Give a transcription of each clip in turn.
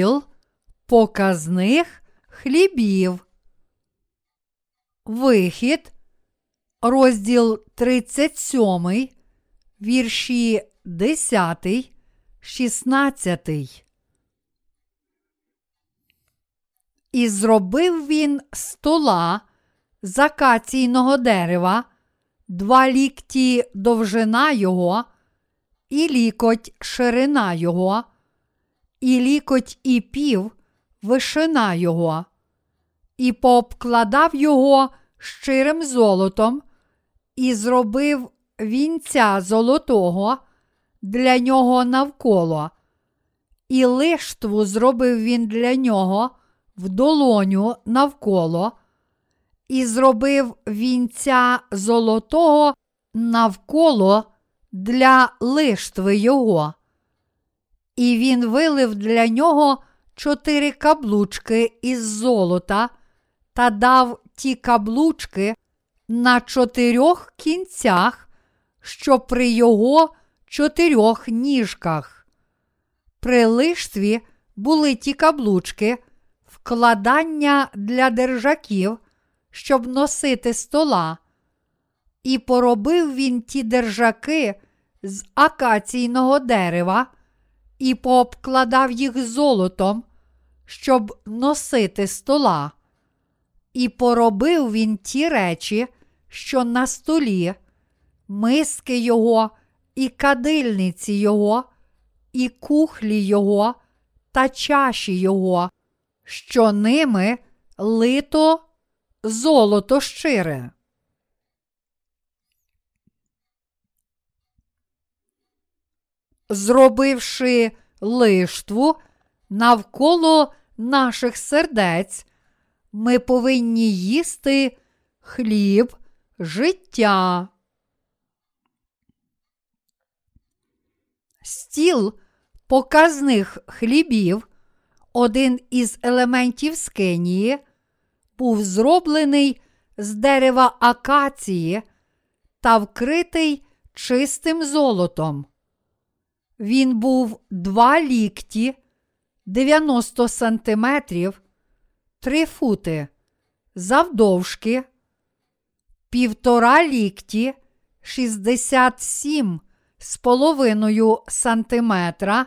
стіл показних хлібів. Вихід, розділ 37, вірші 10, 16. І зробив він стола з акаційного дерева, два лікті довжина його, і лікоть ширина його, і лікоть і пів вишина його, і пообкладав його щирим золотом, і зробив вінця золотого для нього навколо, і лиштву зробив він для нього в долоню навколо, і зробив вінця золотого навколо для лиштви його. І він вилив для нього чотири каблучки із золота та дав ті каблучки на чотирьох кінцях, що при його чотирьох ніжках. При лиштві були ті каблучки, вкладання для держаків, щоб носити стола. І поробив він ті держаки з акаційного дерева і пообкладав їх золотом, щоб носити стола. І поробив він ті речі, що на столі, миски його, і кадильниці його, і кухлі його та чаші його, що ними лито золото щире. Зробивши лиштву навколо наших сердець, ми повинні їсти хліб життя. Стіл показних хлібів, один із елементів скенії, був зроблений з дерева акації та вкритий чистим золотом. Він був два лікті, 90 сантиметрів, 3 фути завдовжки, півтора лікті, 67 з половиною сантиметра,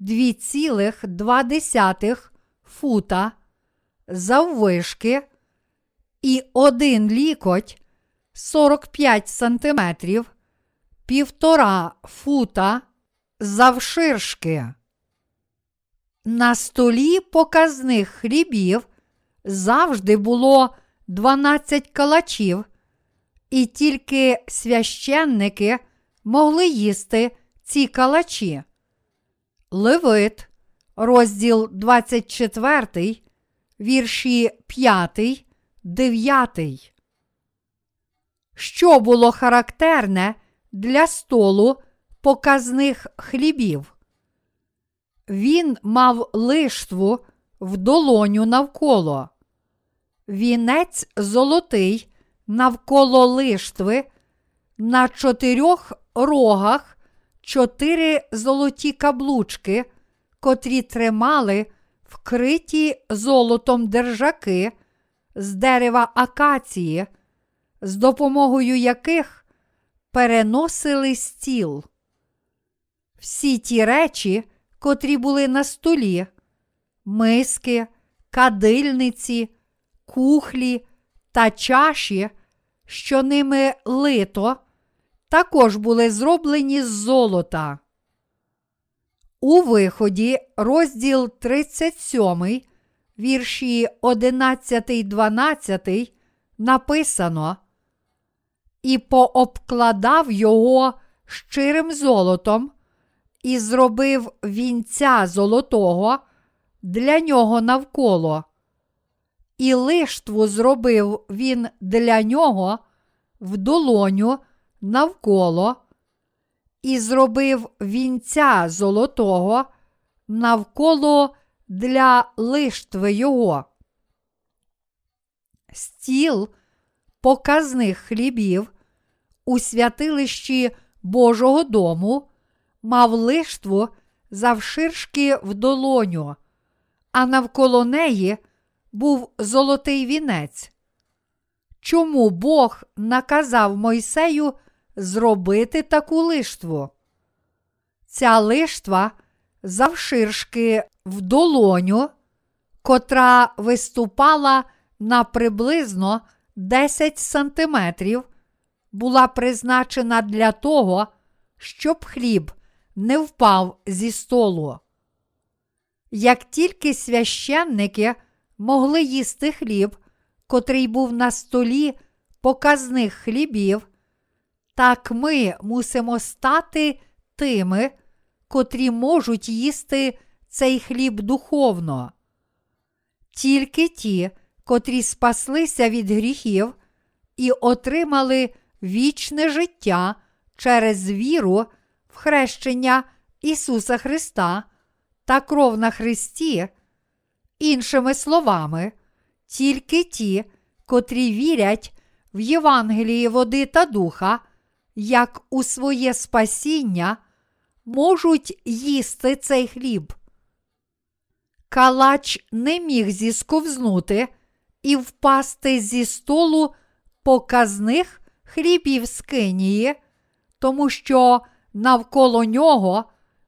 2,2 фута заввишки і один лікоть 45 сантиметрів, півтора фута завширшки. На столі показних хлібів завжди було 12 калачів, і тільки священники могли їсти ці калачі. Левит, розділ 24, вірші 5, 9. Що було характерне для столу показних хлібів? Він мав лиштву в долоню навколо. Вінець золотий навколо лиштви, на чотирьох рогах чотири золоті каблучки, котрі тримали вкриті золотом держаки з дерева акації, з допомогою яких переносили стіл. Всі ті речі, котрі були на столі, миски, кадильниці, кухлі та чаші, що ними лито, також були зроблені з золота. У виході розділ 37, вірші 11, 12 написано І пообкладав його щирим золотом, і зробив вінця золотого для нього навколо. І лиштву зробив він для нього в долоню навколо, і зробив вінця золотого навколо для лиштви його. Стіл показних хлібів у святилищі Божого дому мав лиштву завширшки в долоню, а навколо неї був золотий вінець. Чому Бог наказав Мойсею зробити таку лиштву? Ця лиштва завширшки в долоню, котра виступала на приблизно 10 сантиметрів, була призначена для того, щоб хліб не впав зі столу. Як тільки священники могли їсти хліб, котрий був на столі показних хлібів, так ми мусимо стати тими, котрі можуть їсти цей хліб духовно. Тільки ті, котрі спаслися від гріхів і отримали вічне життя через віру в хрещення Ісуса Христа та кров на Христі, іншими словами, тільки ті, котрі вірять в Євангелії води та духа, як у своє спасіння, можуть їсти цей хліб. Калач не міг зісковзнути і впасти зі столу показних хлібів з Кинії, тому що навколо нього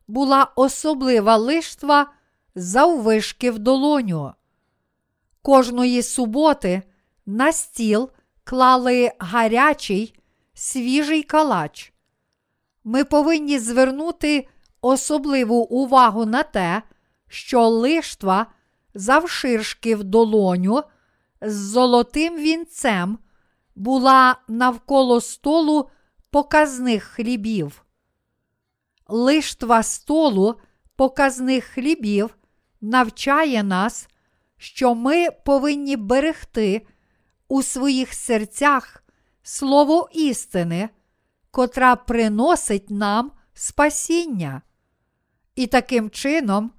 була особлива лиштва заввишки в долоню. Кожної суботи на стіл клали гарячий, свіжий калач. Ми повинні звернути особливу увагу на те, що лиштва завширшки в долоню з золотим вінцем була навколо столу показних хлібів. Лиштва столу показних хлібів навчає нас, що ми повинні берегти у своїх серцях слово істини, котра приносить нам спасіння, і таким чином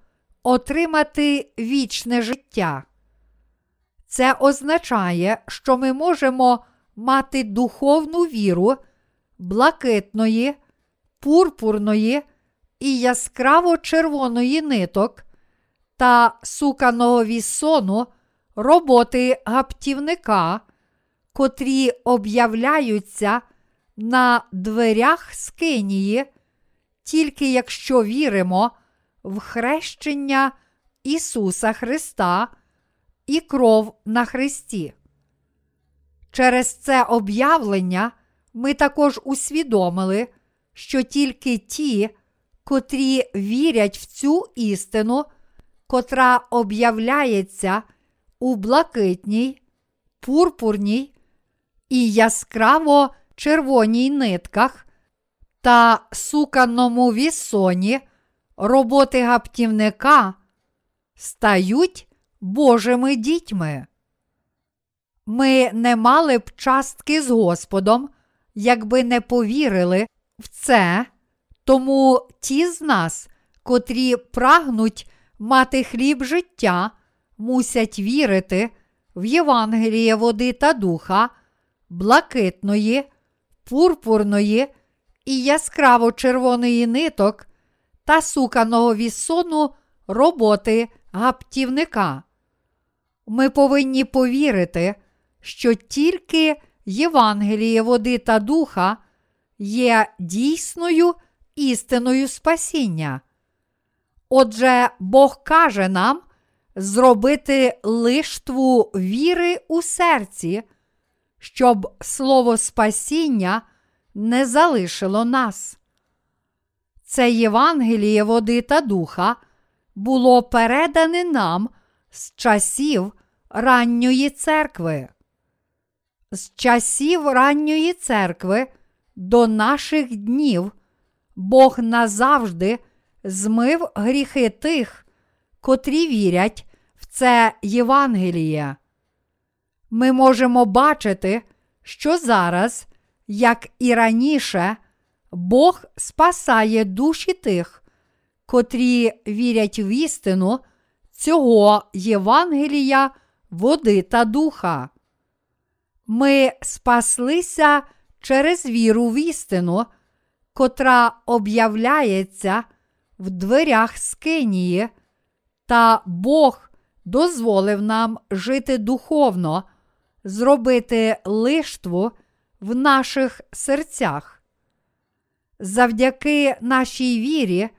отримати вічне життя. Це означає, що ми можемо мати духовну віру блакитної, пурпурної і яскраво червоної ниток та суканого вісону роботи гаптівника, котрі об'являються на дверях скинії, тільки якщо віримо в хрещення Ісуса Христа і кров на Христі. Через це об'явлення ми також усвідомили, що тільки ті, котрі вірять в цю істину, котра об'являється у блакитній, пурпурній і яскраво червоній нитках та суканому вісоні роботи гаптівника, стають Божими дітьми. Ми не мали б частки з Господом, якби не повірили в це, тому ті з нас, котрі прагнуть мати хліб життя, мусять вірити в Євангеліє води та духа, блакитної, пурпурної і яскраво червоної ниток та суканого вісону роботи гаптівника. Ми повинні повірити, що тільки Євангеліє води та духа є дійсною істиною спасіння. Отже, Бог каже нам зробити лиштву віри у серці, щоб слово спасіння не залишило нас. Це Євангеліє води та духа було передане нам з часів ранньої церкви. З часів ранньої церкви до наших днів Бог назавжди змив гріхи тих, котрі вірять в це Євангеліє. Ми можемо бачити, що зараз, як і раніше, Бог спасає душі тих, котрі вірять в істину цього Євангелія, води та духа. Ми спаслися через віру в істину, котра об'являється в дверях Скинії, та Бог дозволив нам жити духовно, зробити лиштву в наших серцях. Завдяки нашій вірі,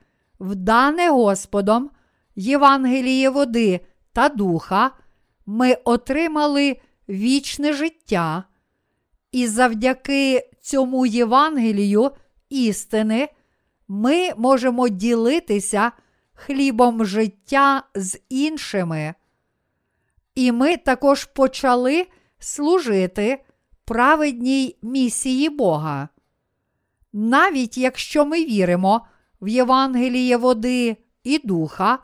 вдане Господом, Євангеліє води та духа, ми отримали вічне життя, і завдяки цьому Євангелію істини ми можемо ділитися хлібом життя з іншими. І ми також почали служити праведній місії Бога. Навіть якщо ми віримо в Євангеліє води і духа,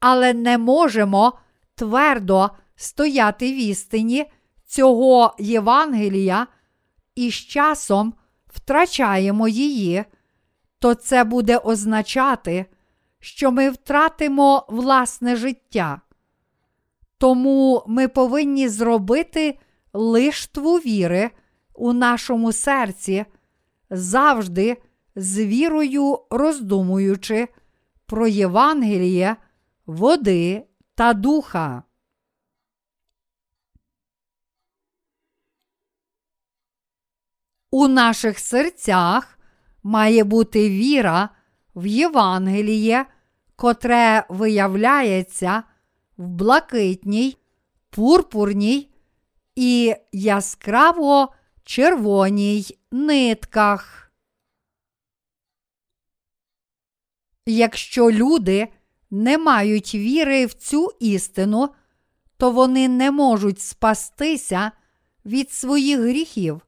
але не можемо твердо стояти в істині цього Євангелія і з часом втрачаємо її, то це буде означати, що ми втратимо власне життя. Тому ми повинні зробити лиштву віри у нашому серці, завжди з вірою роздумуючи про Євангеліє, води та духа. У наших серцях має бути віра в Євангеліє, котре виявляється в блакитній, пурпурній і яскраво червоній нитках. Якщо люди не мають віри в цю істину, то вони не можуть спастися від своїх гріхів.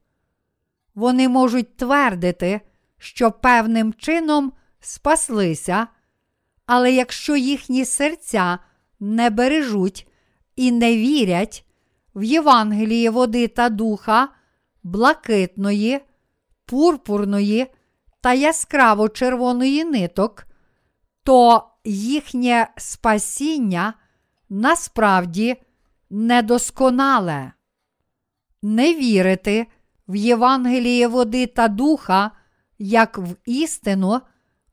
Вони можуть твердити, що певним чином спаслися, але якщо їхні серця не бережуть і не вірять в Євангеліє води та духа, блакитної, пурпурної та яскраво червоної ниток, то їхнє спасіння насправді недосконале. Не вірити в Євангеліє води та духа, як в істину,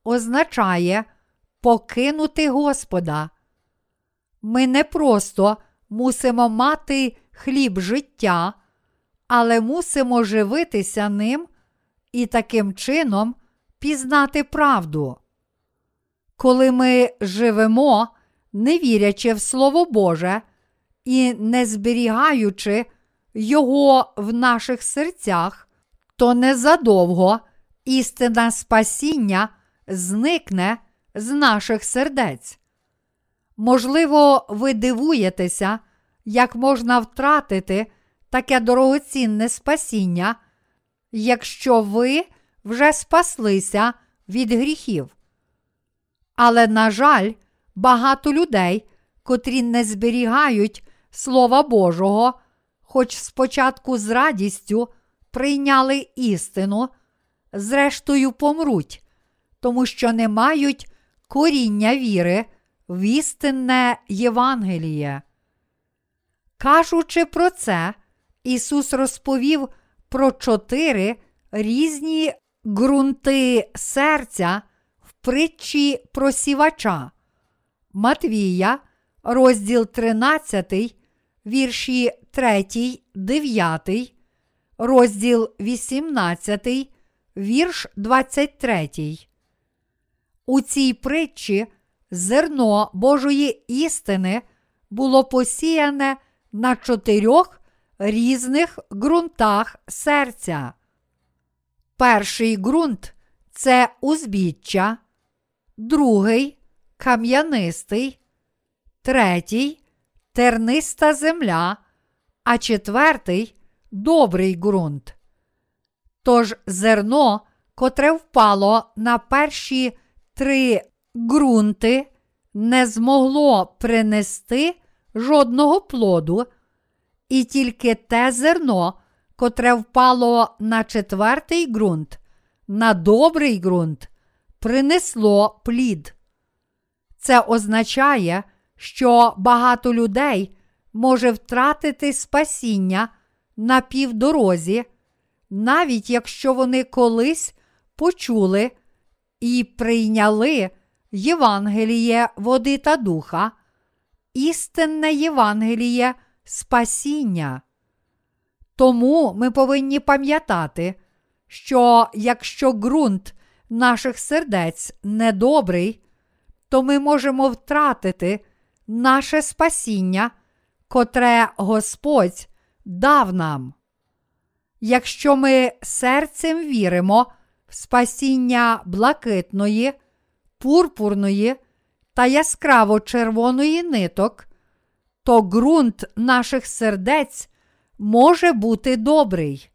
означає покинути Господа. Ми не просто мусимо мати хліб життя, але мусимо живитися ним і таким чином пізнати правду. Коли ми живемо, не вірячи в Слово Боже і не зберігаючи Його в наших серцях, то незадовго істина спасіння зникне з наших сердець. Можливо, ви дивуєтеся, як можна втратити таке дорогоцінне спасіння, якщо ви вже спаслися від гріхів. Але, на жаль, багато людей, котрі не зберігають Слова Божого, хоч спочатку з радістю прийняли істину, зрештою помруть, тому що не мають коріння віри в істинне Євангеліє. Кажучи про це, Ісус розповів про чотири різні ґрунти серця в притчі про сівача. Матвія, розділ 13, вірші 3, 9, розділ 18, вірш 23. У цій притчі зерно Божої істини було посіяне на чотирьох різних ґрунтах серця. Перший ґрунт це узбіччя, другий кам'янистий, третій терниста земля, а четвертий добрий ґрунт. Тож зерно, котре впало на перші три ґрунти, не змогло принести жодного плоду, і тільки те зерно, котре впало на четвертий ґрунт, на добрий ґрунт, принесло плід. Це означає, що багато людей може втратити спасіння на півдорозі, навіть якщо вони колись почули і прийняли Євангеліє води та духа, істинне Євангеліє спасіння. Тому ми повинні пам'ятати, що якщо ґрунт наших сердець недобрий, то ми можемо втратити наше спасіння, котре Господь дав нам. Якщо ми серцем віримо в спасіння блакитної, пурпурної та яскраво червоної ниток, то ґрунт наших сердець може бути добрий.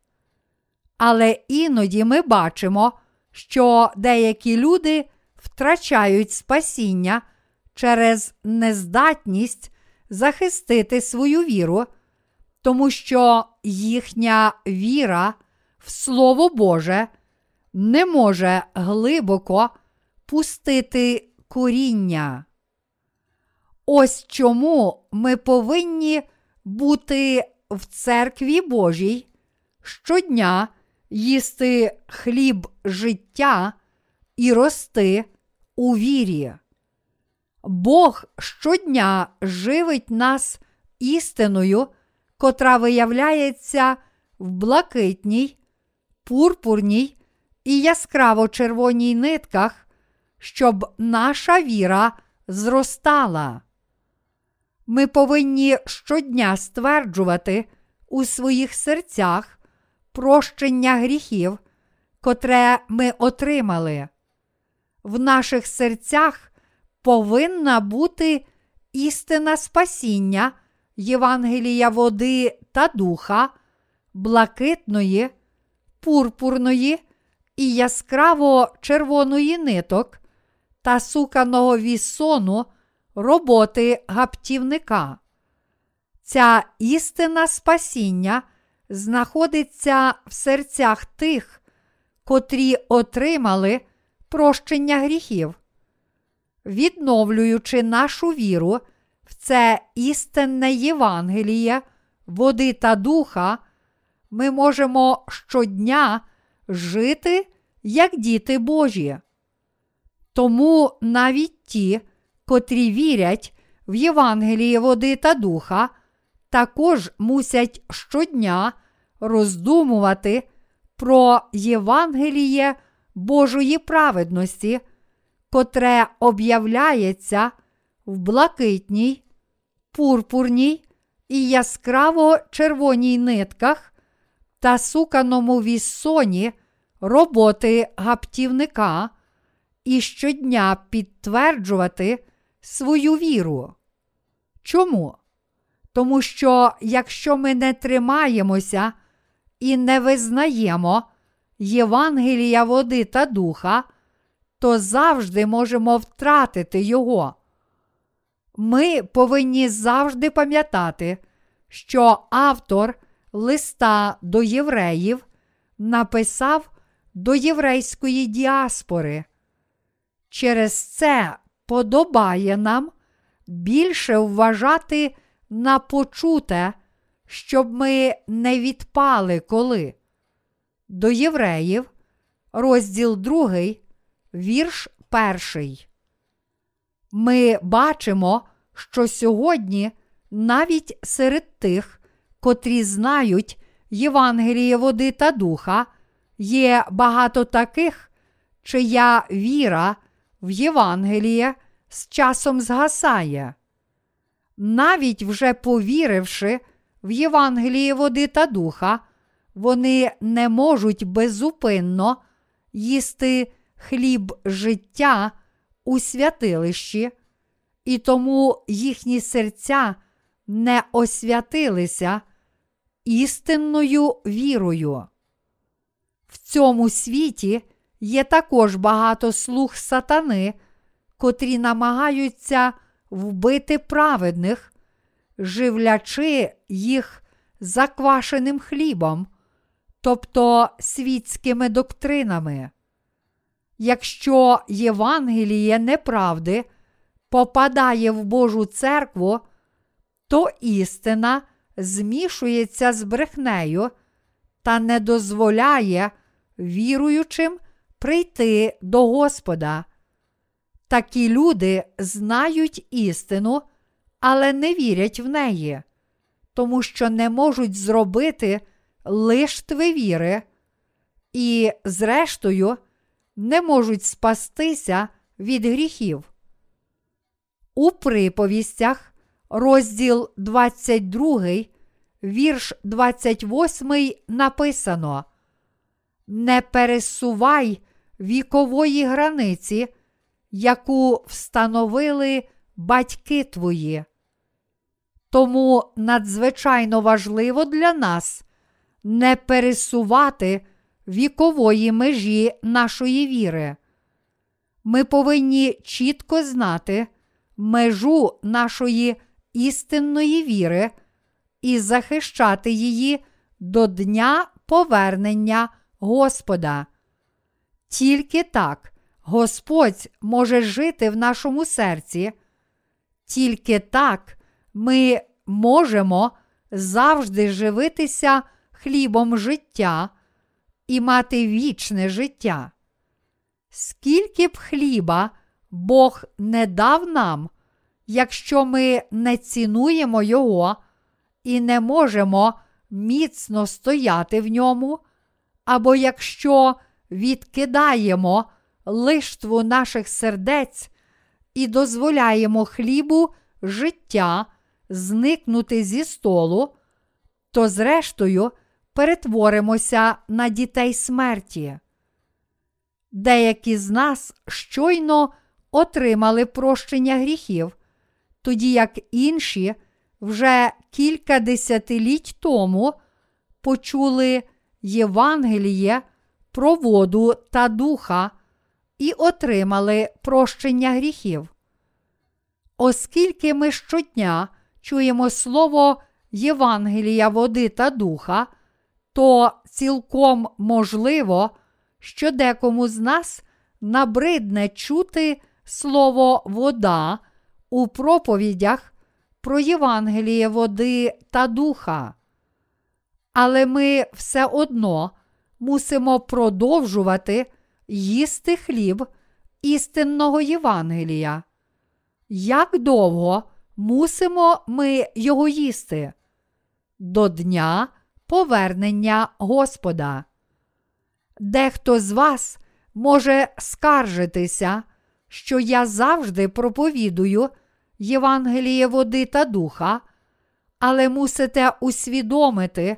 Але іноді ми бачимо, що деякі люди втрачають спасіння через нездатність захистити свою віру, тому що їхня віра в Слово Боже не може глибоко пустити коріння. Ось чому ми повинні бути в церкві Божій щодня їсти хліб життя і рости у вірі. Бог щодня живить нас істиною, котра виявляється в блакитній, пурпурній і яскраво червоній нитках, щоб наша віра зростала. Ми повинні щодня стверджувати у своїх серцях прощення гріхів, котре ми отримали. В наших серцях повинна бути істина спасіння Євангелія води та духа, блакитної, пурпурної і яскраво червоної ниток та суканого вісону роботи гаптівника. Ця істина спасіння знаходиться в серцях тих, котрі отримали прощення гріхів. Відновлюючи нашу віру в це істинне Євангеліє, води та духа, ми можемо щодня жити як діти Божі. Тому навіть ті, котрі вірять в Євангеліє води та духа, також мусять щодня роздумувати про Євангеліє Божої праведності, котре об'являється в блакитній, пурпурній і яскраво червоній нитках та суканому віссоні роботи гаптівника і щодня підтверджувати свою віру. Чому? Тому що якщо ми не тримаємося і не визнаємо Євангелія води та духа, то завжди можемо втратити його. Ми повинні завжди пам'ятати, що автор листа до євреїв написав до єврейської діаспори. Через це подобає нам більше вважати на почуте, щоб ми не відпали коли. До євреїв, розділ 2, вірш 1. Ми бачимо, що сьогодні навіть серед тих, котрі знають Євангеліє води та духа, є багато таких, чия віра в Євангеліє з часом згасає. Навіть вже повіривши в Євангеліє води та духа, вони не можуть безупинно їсти хліб життя у святилищі, і тому їхні серця не освятилися істинною вірою. В цьому світі є також багато слуг сатани, котрі намагаються вбити праведних, живлячи їх заквашеним хлібом, тобто світськими доктринами. Якщо Євангеліє неправди попадає в Божу церкву, то істина змішується з брехнею та не дозволяє віруючим прийти до Господа. Такі люди знають істину, але не вірять в неї, тому що не можуть зробити лиштви віри, і, зрештою, не можуть спастися від гріхів. У приповістях, розділ 22, вірш 28 написано: Не пересувай вікової границі, яку встановили батьки твої. Тому надзвичайно важливо для нас не пересувати вікової межі нашої віри. Ми повинні чітко знати межу нашої істинної віри і захищати її до дня повернення Господа. Тільки так Господь може жити в нашому серці, тільки так ми можемо завжди живитися хлібом життя і мати вічне життя. Скільки б хліба Бог не дав нам, якщо ми не цінуємо Його і не можемо міцно стояти в ньому, або якщо відкидаємо лиштву наших сердець і дозволяємо хлібу життя зникнути зі столу, то, зрештою, перетворимося на дітей смерті. Деякі з нас щойно отримали прощення гріхів, тоді як інші вже кілька десятиліть тому почули Євангеліє про воду та духа і отримали прощення гріхів. Оскільки ми щодня чуємо слово Євангелія води та духа, то цілком можливо, що декому з нас набридне чути слово вода у проповідях про Євангеліє води та духа. Але ми все одно мусимо продовжувати їсти хліб істинного Євангелія. Як довго мусимо ми його їсти? До дня повернення Господа. Дехто з вас може скаржитися, що я завжди проповідую Євангеліє води та духа, але мусите усвідомити,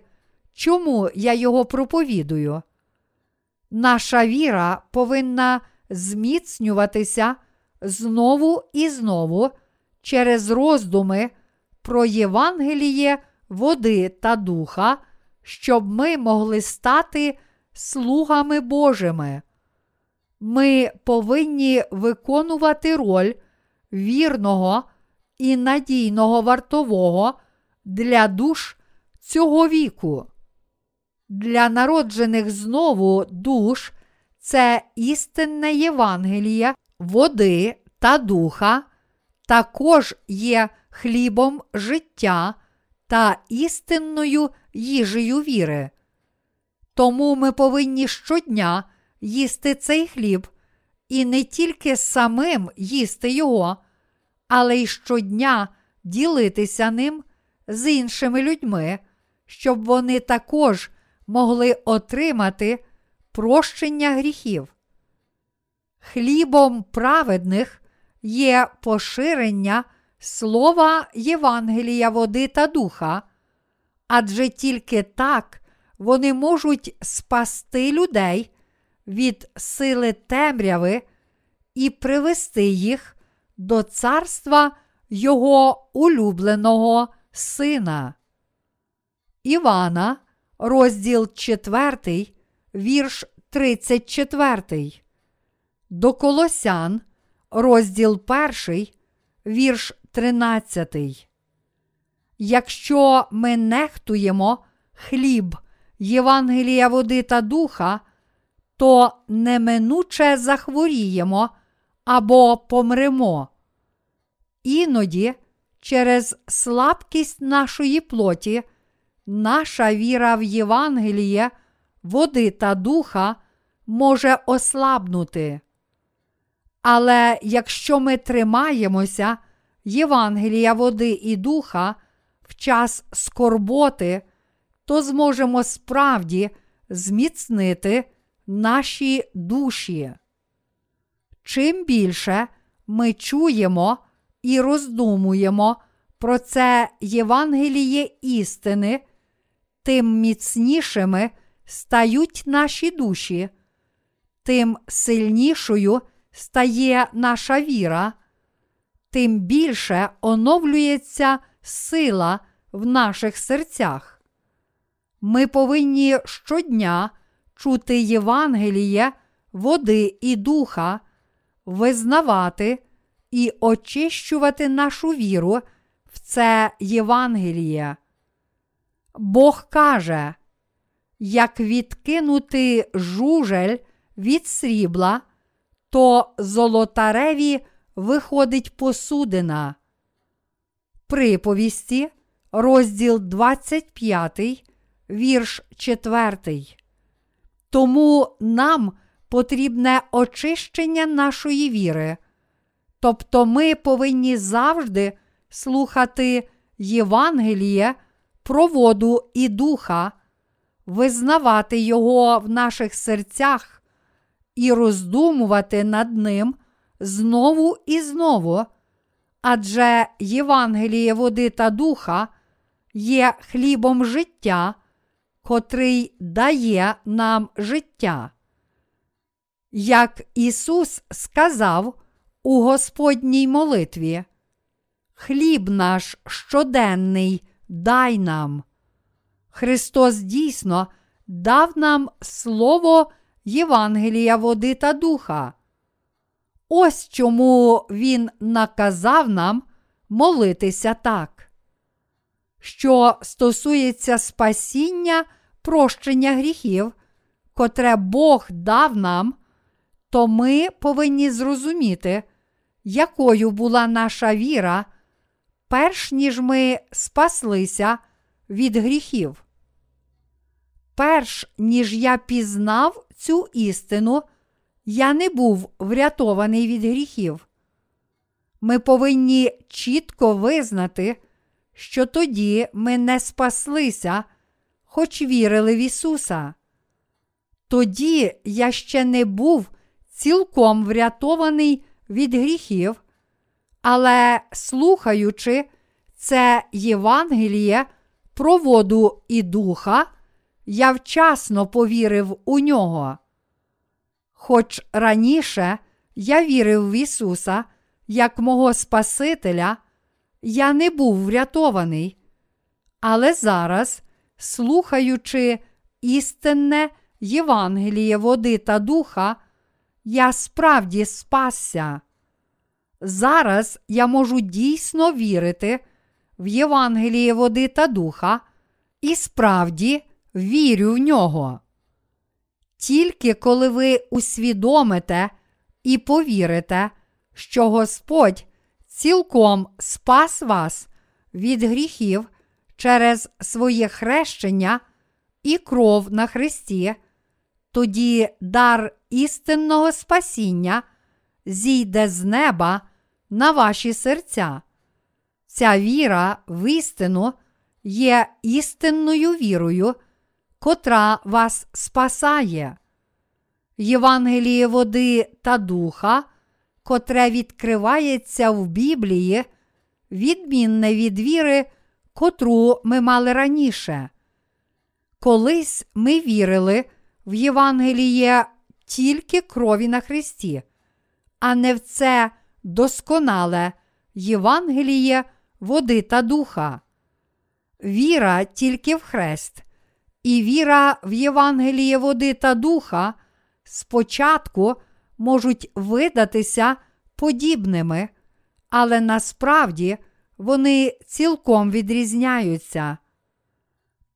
чому я його проповідую. Наша віра повинна зміцнюватися знову і знову через роздуми про Євангеліє води та духа, щоб ми могли стати слугами Божими. Ми повинні виконувати роль вірного і надійного вартового для душ цього віку. Для народжених знову душ це істинне Євангеліє, води та духа, також є хлібом життя та істинною їжею віри. Тому ми повинні щодня їсти цей хліб і не тільки самим їсти його, але й щодня ділитися ним з іншими людьми, щоб вони також могли отримати прощення гріхів. Хлібом праведних є поширення слова Євангелія води та духа, адже тільки так вони можуть спасти людей від сили темряви і привести їх до царства Його улюбленого Сина. Івана, розділ 4, вірш 34. До Колосян, розділ 1, вірш 13. Якщо ми нехтуємо хліб Євангелія води та духа, то неминуче захворіємо або помремо. Іноді через слабкість нашої плоті, наша віра в Євангеліє, води та духа може ослабнути. Але якщо ми тримаємося Євангелія води і духа в час скорботи, то зможемо справді зміцнити наші душі. Чим більше ми чуємо і роздумуємо про це Євангеліє істини, тим міцнішими стають наші душі, тим сильнішою стає наша віра, тим більше оновлюється сила в наших серцях. Ми повинні щодня чути Євангеліє, води і духа, визнавати і очищувати нашу віру в це Євангеліє. Бог каже, як відкинути жужель від срібла, то золотареві виходить посудина. Приповісті, розділ 25, вірш 4. Тому нам потрібне очищення нашої віри. Тобто ми повинні завжди слухати Євангеліє про воду і духа, визнавати його в наших серцях і роздумувати над ним знову і знову, адже Євангеліє води та духа є хлібом життя, котрий дає нам життя. Як Ісус сказав у Господній молитві, Хліб наш щоденний дай нам. Христос дійсно дав нам Слово Євангелія води та духа. Ось чому Він наказав нам молитися так. Що стосується спасіння прощення гріхів, котре Бог дав нам, то ми повинні зрозуміти, якою була наша віра, перш ніж ми спаслися від гріхів. Перш ніж я пізнав цю істину, я не був врятований від гріхів. Ми повинні чітко визнати, що тоді ми не спаслися, хоч вірили в Ісуса. Тоді я ще не був цілком врятований від гріхів, але слухаючи це Євангеліє про воду і духа, я вчасно повірив у нього. Хоч раніше я вірив в Ісуса як мого Спасителя, я не був врятований. Але зараз, слухаючи істинне Євангеліє води та духа, я справді спасся. Зараз я можу дійсно вірити в Євангеліє води та духа і справді вірю в нього. Тільки коли ви усвідомите і повірите, що Господь цілком спас вас від гріхів через своє хрещення і кров на Христі, тоді дар істинного спасіння зійде з неба на ваші серця. Ця віра в істину є істинною вірою, котра вас спасає. Євангеліє води та духа, котре відкривається в Біблії, відмінне від віри, котру ми мали раніше. Колись ми вірили в Євангеліє тільки крові на Христі, а не в це досконале Євангеліє води та духа. Віра тільки в хрест, і віра в Євангеліє води та духа спочатку можуть видатися подібними, але насправді вони цілком відрізняються.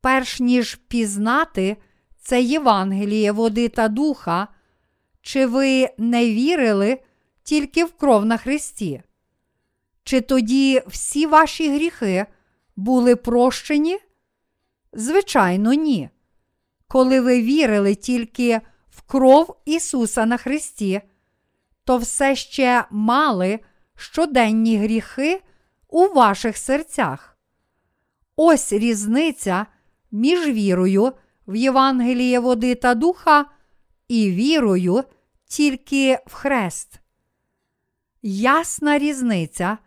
Перш ніж пізнати це Євангеліє води та духа, чи ви не вірили тільки в кров на Христі? Чи тоді всі ваші гріхи були прощені? Звичайно, ні. Коли ви вірили тільки в кров Ісуса на Христі, то все ще мали щоденні гріхи у ваших серцях. Ось різниця між вірою в Євангеліє води та духа і вірою тільки в хрест. Ясна різниця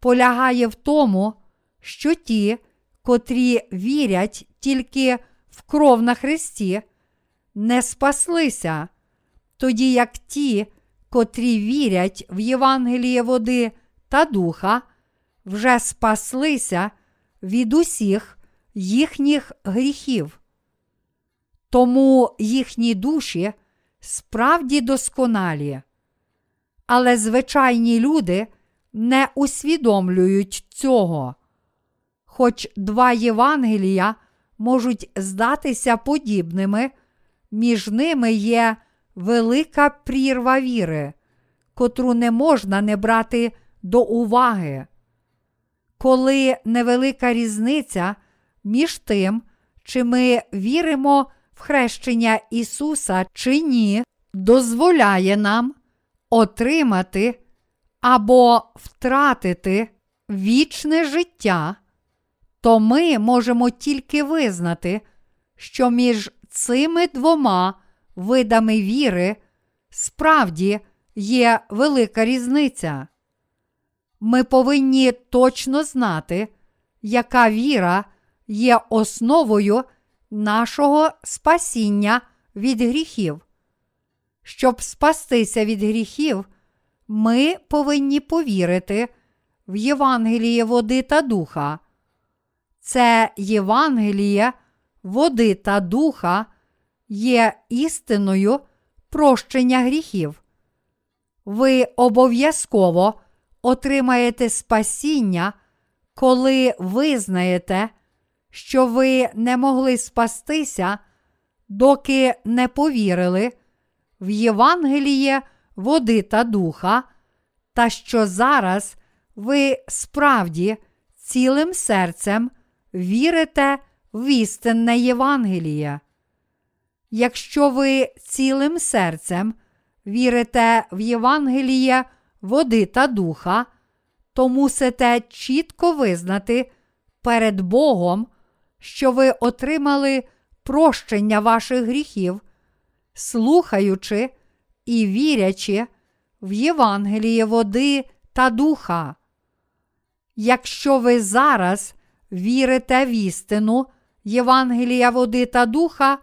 полягає в тому, що ті, котрі вірять тільки в кров на Христі, не спаслися, тоді як ті, котрі вірять в Євангеліє води та духа, вже спаслися від усіх їхніх гріхів. Тому їхні душі справді досконалі. Але звичайні люди не усвідомлюють цього. Хоч два Євангелія можуть здатися подібними, між ними є велика прірва віри, котру не можна не брати до уваги. Коли невелика різниця між тим, чи ми віримо в хрещення Ісуса чи ні, дозволяє нам отримати або втратити вічне життя, то ми можемо тільки визнати, що між цими двома видами віри справді є велика різниця. Ми повинні точно знати, яка віра є основою нашого спасіння від гріхів. Щоб спастися від гріхів, ми повинні повірити в Євангеліє води та духа. Це Євангеліє води та духа є істиною прощення гріхів. Ви обов'язково отримаєте спасіння, коли визнаєте, що ви не могли спастися, доки не повірили в Євангеліє води та духа, та що зараз ви справді цілим серцем вірите в істинне Євангеліє. Якщо ви цілим серцем вірите в Євангеліє води та духа, то мусите чітко визнати перед Богом, що ви отримали прощення ваших гріхів, слухаючи і вірячи в Євангеліє води та духа. Якщо ви зараз вірите в істину Євангелія води та духа,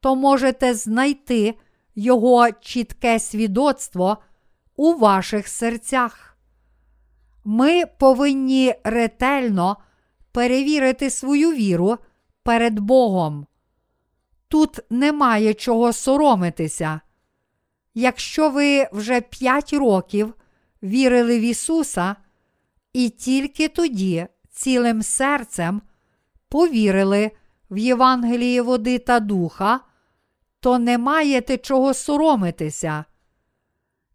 то можете знайти його чітке свідоцтво у ваших серцях. Ми повинні ретельно перевірити свою віру перед Богом. Тут немає чого соромитися. Якщо ви вже п'ять років вірили в Ісуса, і тільки тоді цілим серцем повірили в Євангеліє води та духа, то не маєте чого соромитися.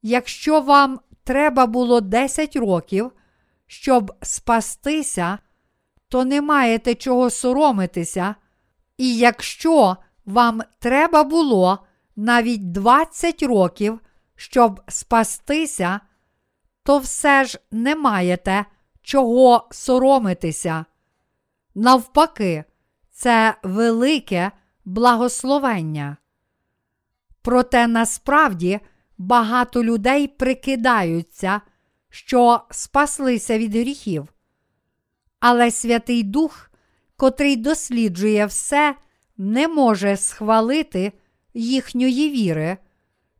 Якщо вам треба було 10 років, щоб спастися, то не маєте чого соромитися, і якщо вам треба було навіть 20 років, щоб спастися, то все ж не маєте чого соромитися. Навпаки, це велике благословення. Проте насправді багато людей прикидаються, що спаслися від гріхів. Але Святий Дух, котрий досліджує все, не може схвалити їхньої віри,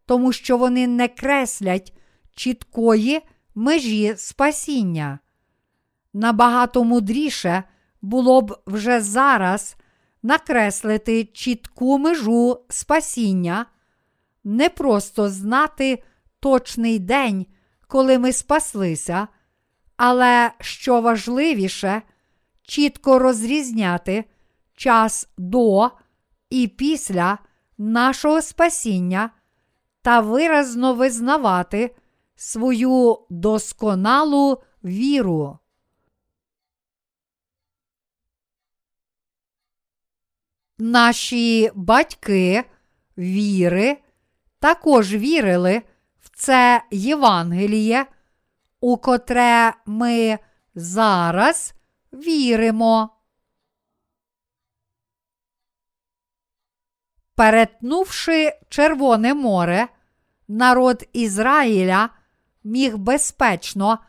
тому що вони не креслять чіткої межі спасіння. Набагато мудріше було б вже зараз накреслити чітку межу спасіння, не просто знати точний день, коли ми спаслися, але що важливіше, чітко розрізняти час до і після нашого спасіння та виразно визнавати свою досконалу віру. Наші батьки віри також вірили в це Євангеліє, у котре ми зараз віримо. Перетнувши Червоне море, народ Ізраїля міг безпечно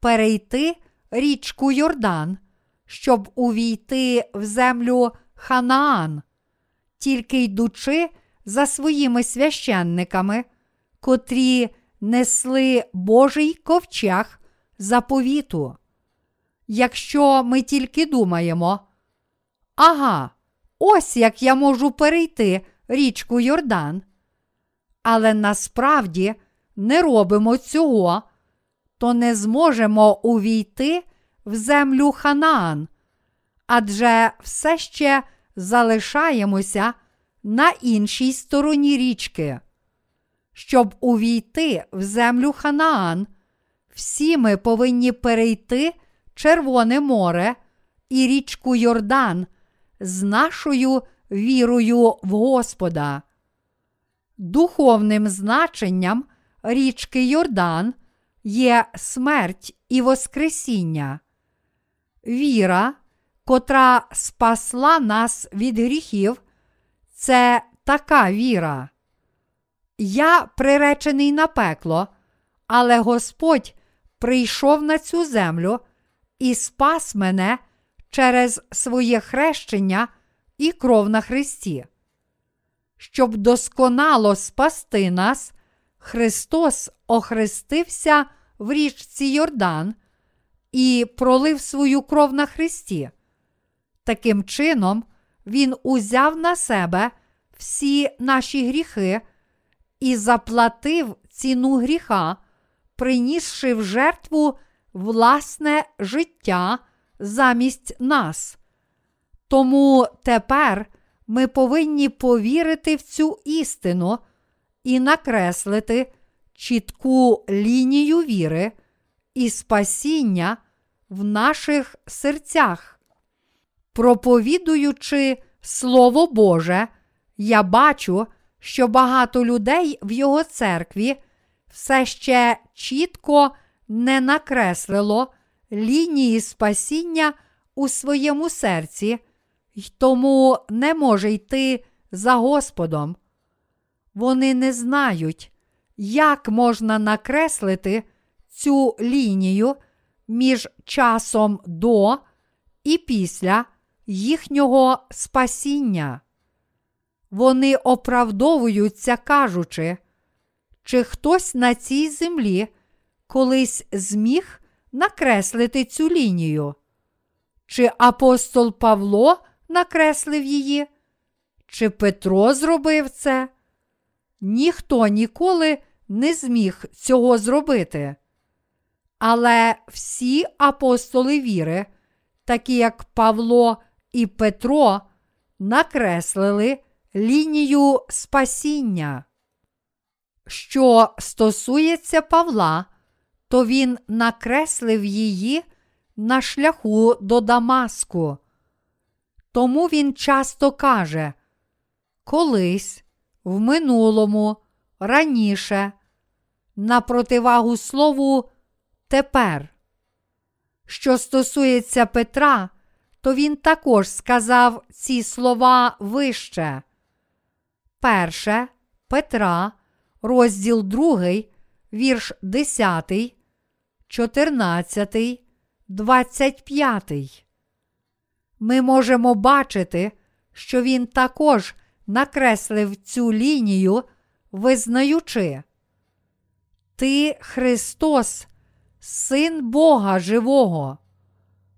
перейти річку Йордан, щоб увійти в землю Ханаан, тільки йдучи за своїми священниками, котрі несли Божий ковчег заповіту. Якщо ми тільки думаємо, ага, ось як я можу перейти річку Йордан, але насправді не робимо цього, то не зможемо увійти в землю Ханаан, адже все ще залишаємося на іншій стороні річки. Щоб увійти в землю Ханаан, всі ми повинні перейти Червоне море і річку Йордан з нашою вірою в Господа. Духовним значенням річки Йордан є смерть і Воскресіння. Віра, котра спасла нас від гріхів, це така віра. Я приречений на пекло, але Господь прийшов на цю землю і спас мене через своє хрещення і кров на Христі. Щоб досконало спасти нас, Христос охрестився в річці Йордан і пролив свою кров на Христі. Таким чином, Він узяв на себе всі наші гріхи і заплатив ціну гріха, принісши в жертву власне життя замість нас. Тому тепер ми повинні повірити в цю істину і накреслити чітку лінію віри і спасіння в наших серцях. Проповідуючи Слово Боже, я бачу, що багато людей в його церкві все ще чітко не накреслило лінії спасіння у своєму серці, й тому не може йти за Господом. Вони не знають, як можна накреслити цю лінію між часом до і після їхнього спасіння. Вони оправдовуються, кажучи, чи хтось на цій землі колись зміг накреслити цю лінію? Чи апостол Павло накреслив її? Чи Петро зробив це? Ніхто ніколи не зміг цього зробити. Але всі апостоли віри, такі як Павло і Петро, накреслили лінію спасіння. Що стосується Павла, то він накреслив її на шляху до Дамаску. Тому він часто каже: колись, в минулому, раніше, на противагу слову тепер. Що стосується Петра, то він також сказав ці слова вище. Перше Петра, розділ 2, вірш 10, 14, 25. Ми можемо бачити, що він також накреслив цю лінію, визнаючи. Ти Христос, Син Бога Живого.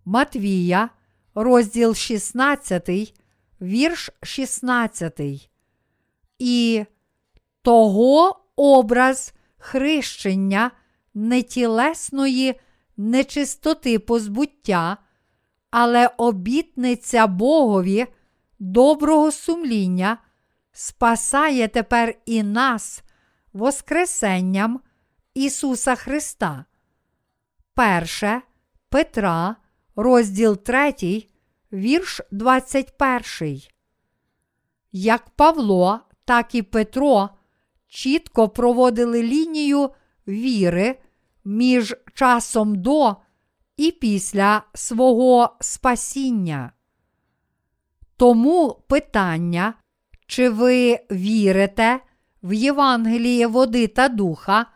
Матвія, розділ 16, вірш 16. І того образ хрещення нетілесної нечистоти позбуття, але обітниця Богові доброго сумління спасає тепер і нас Воскресенням Ісуса Христа. Перше Петра, розділ 3, вірш 21. Як Павло, так і Петро чітко проводили лінію віри між часом до і після свого спасіння. Тому питання, чи ви вірите в Євангеліє води та духа,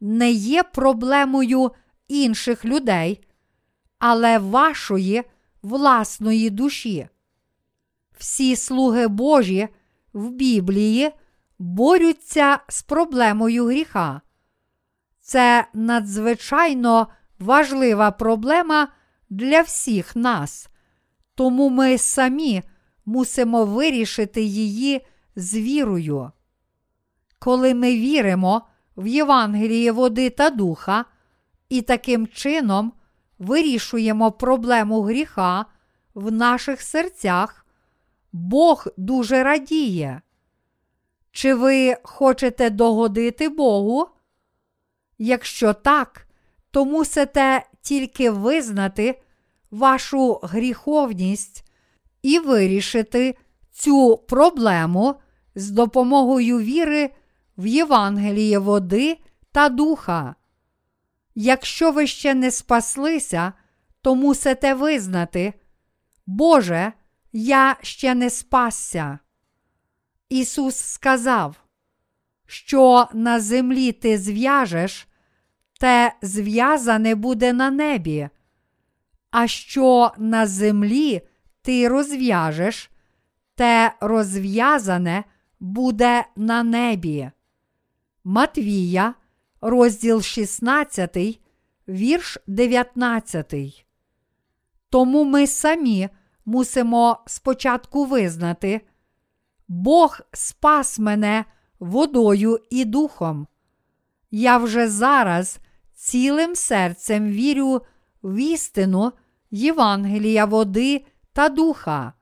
не є проблемою інших людей, але вашої власної душі. Всі слуги Божі в Біблії борються з проблемою гріха. Це надзвичайно важлива проблема для всіх нас, тому ми самі мусимо вирішити її з вірою. Коли ми віримо в Євангеліє води та духа і таким чином вирішуємо проблему гріха в наших серцях, Бог дуже радіє. Чи ви хочете догодити Богу? Якщо так, то мусите тільки визнати вашу гріховність і вирішити цю проблему з допомогою віри в Євангеліє води та духа. Якщо ви ще не спаслися, то мусите визнати, Боже, я ще не спасся. Ісус сказав, що на землі ти зв'яжеш, те зв'язане буде на небі, а що на землі ти розв'яжеш, те розв'язане буде на небі. Матвія, розділ 16, вірш 19. Тому ми самі мусимо спочатку визнати, Бог спас мене водою і духом. Я вже зараз цілим серцем вірю в істину Євангелія води та духа.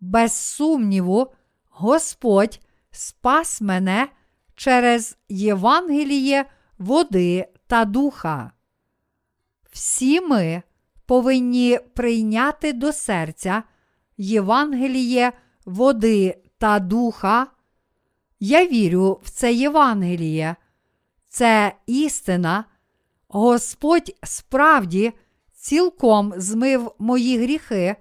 Без сумніву, Господь спас мене через Євангеліє води та духа. Всі ми повинні прийняти до серця Євангеліє води та духа. Я вірю в це Євангеліє, це істина. Господь справді цілком змив мої гріхи,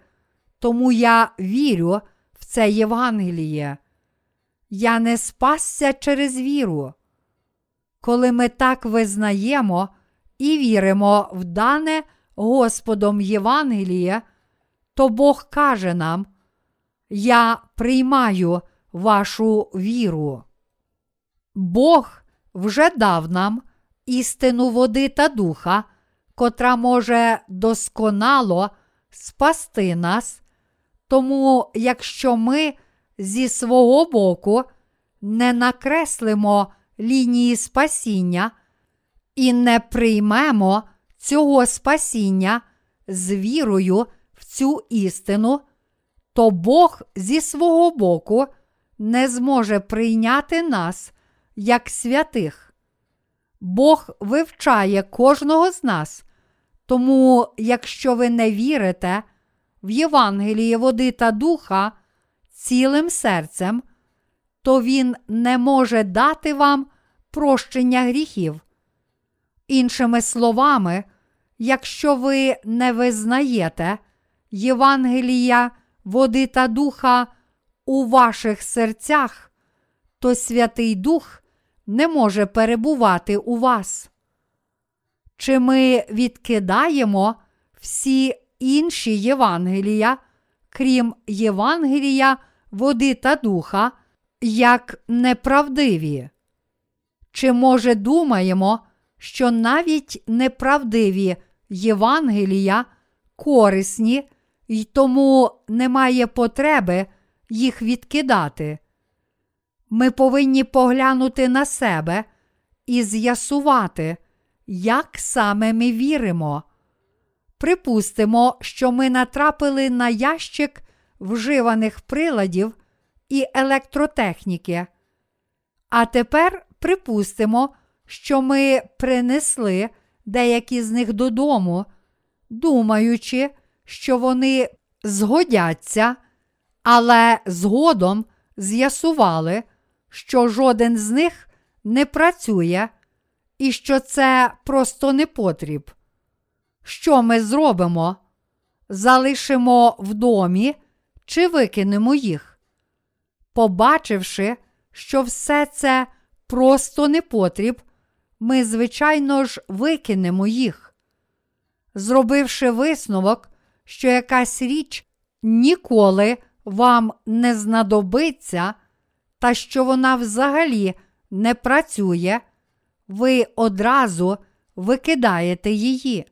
тому я вірю в це Євангеліє. Я не спасся через віру. Коли ми так визнаємо і віримо в дане Господом Євангеліє, то Бог каже нам: Я приймаю вашу віру. Бог вже дав нам істину води та духа, котра може досконало спасти нас. Тому, якщо ми зі свого боку не накреслимо лінії спасіння і не приймемо цього спасіння з вірою в цю істину, то Бог зі свого боку не зможе прийняти нас як святих. Бог вивчає кожного з нас, тому, якщо ви не вірите в Євангеліє води та духа цілим серцем, то Він не може дати вам прощення гріхів. Іншими словами, якщо ви не визнаєте Євангелія води та духа у ваших серцях, то Святий Дух не може перебувати у вас. Чи ми відкидаємо всі інші Євангелія, крім Євангелія, води та духа, як неправдиві? Чи може думаємо, що навіть неправдиві Євангелія корисні і тому немає потреби їх відкидати? Ми повинні поглянути на себе і з'ясувати, як саме ми віримо. Припустимо, що ми натрапили на ящик вживаних приладів і електротехніки. А тепер припустимо, що ми принесли деякі з них додому, думаючи, що вони згодяться, але згодом з'ясували, що жоден з них не працює і що це просто не потріб. що ми зробимо? Залишимо в домі чи викинемо їх? Побачивши, що все це просто непотріб, ми, звичайно ж, викинемо їх. Зробивши висновок, що якась річ ніколи вам не знадобиться, та що вона взагалі не працює, ви одразу викидаєте її.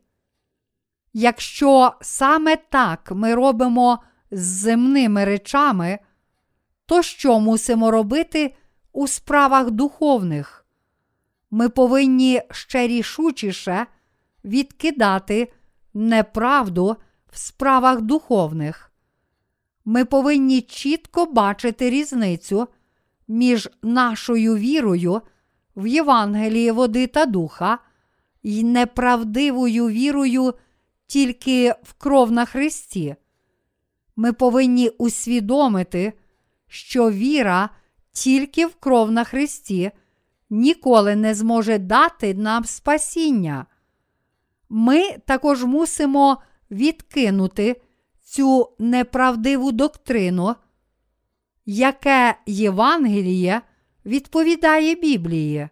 Якщо саме так ми робимо з земними речами, то що мусимо робити у справах духовних? Ми повинні ще рішучіше відкидати неправду в справах духовних. Ми повинні чітко бачити різницю між нашою вірою в Євангелії води та духа і неправдивою вірою тільки в кров на Христі. Ми повинні усвідомити, що віра тільки в кров на Христі ніколи не зможе дати нам спасіння. Ми також мусимо відкинути цю неправдиву доктрину, яке Євангеліє відповідає Біблії.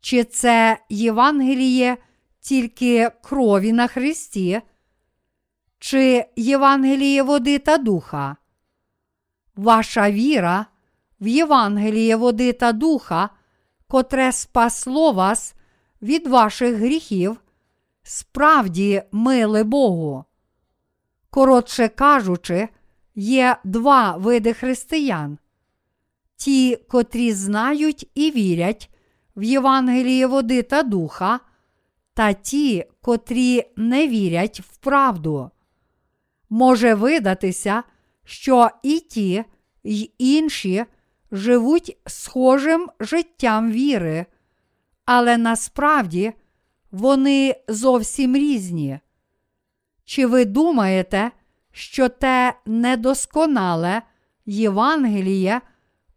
Чи це Євангеліє тільки крові на Христі, чи Євангеліє води та духа? Ваша віра в Євангеліє води та духа, котре спасло вас від ваших гріхів, справді миле Богу. Коротше кажучи, є два види християн: ті, котрі знають і вірять в Євангеліє води та духа, та ті, котрі не вірять в правду. Може видатися, що і ті, й інші живуть схожим життям віри, але насправді вони зовсім різні. Чи ви думаєте, що те недосконале Євангеліє,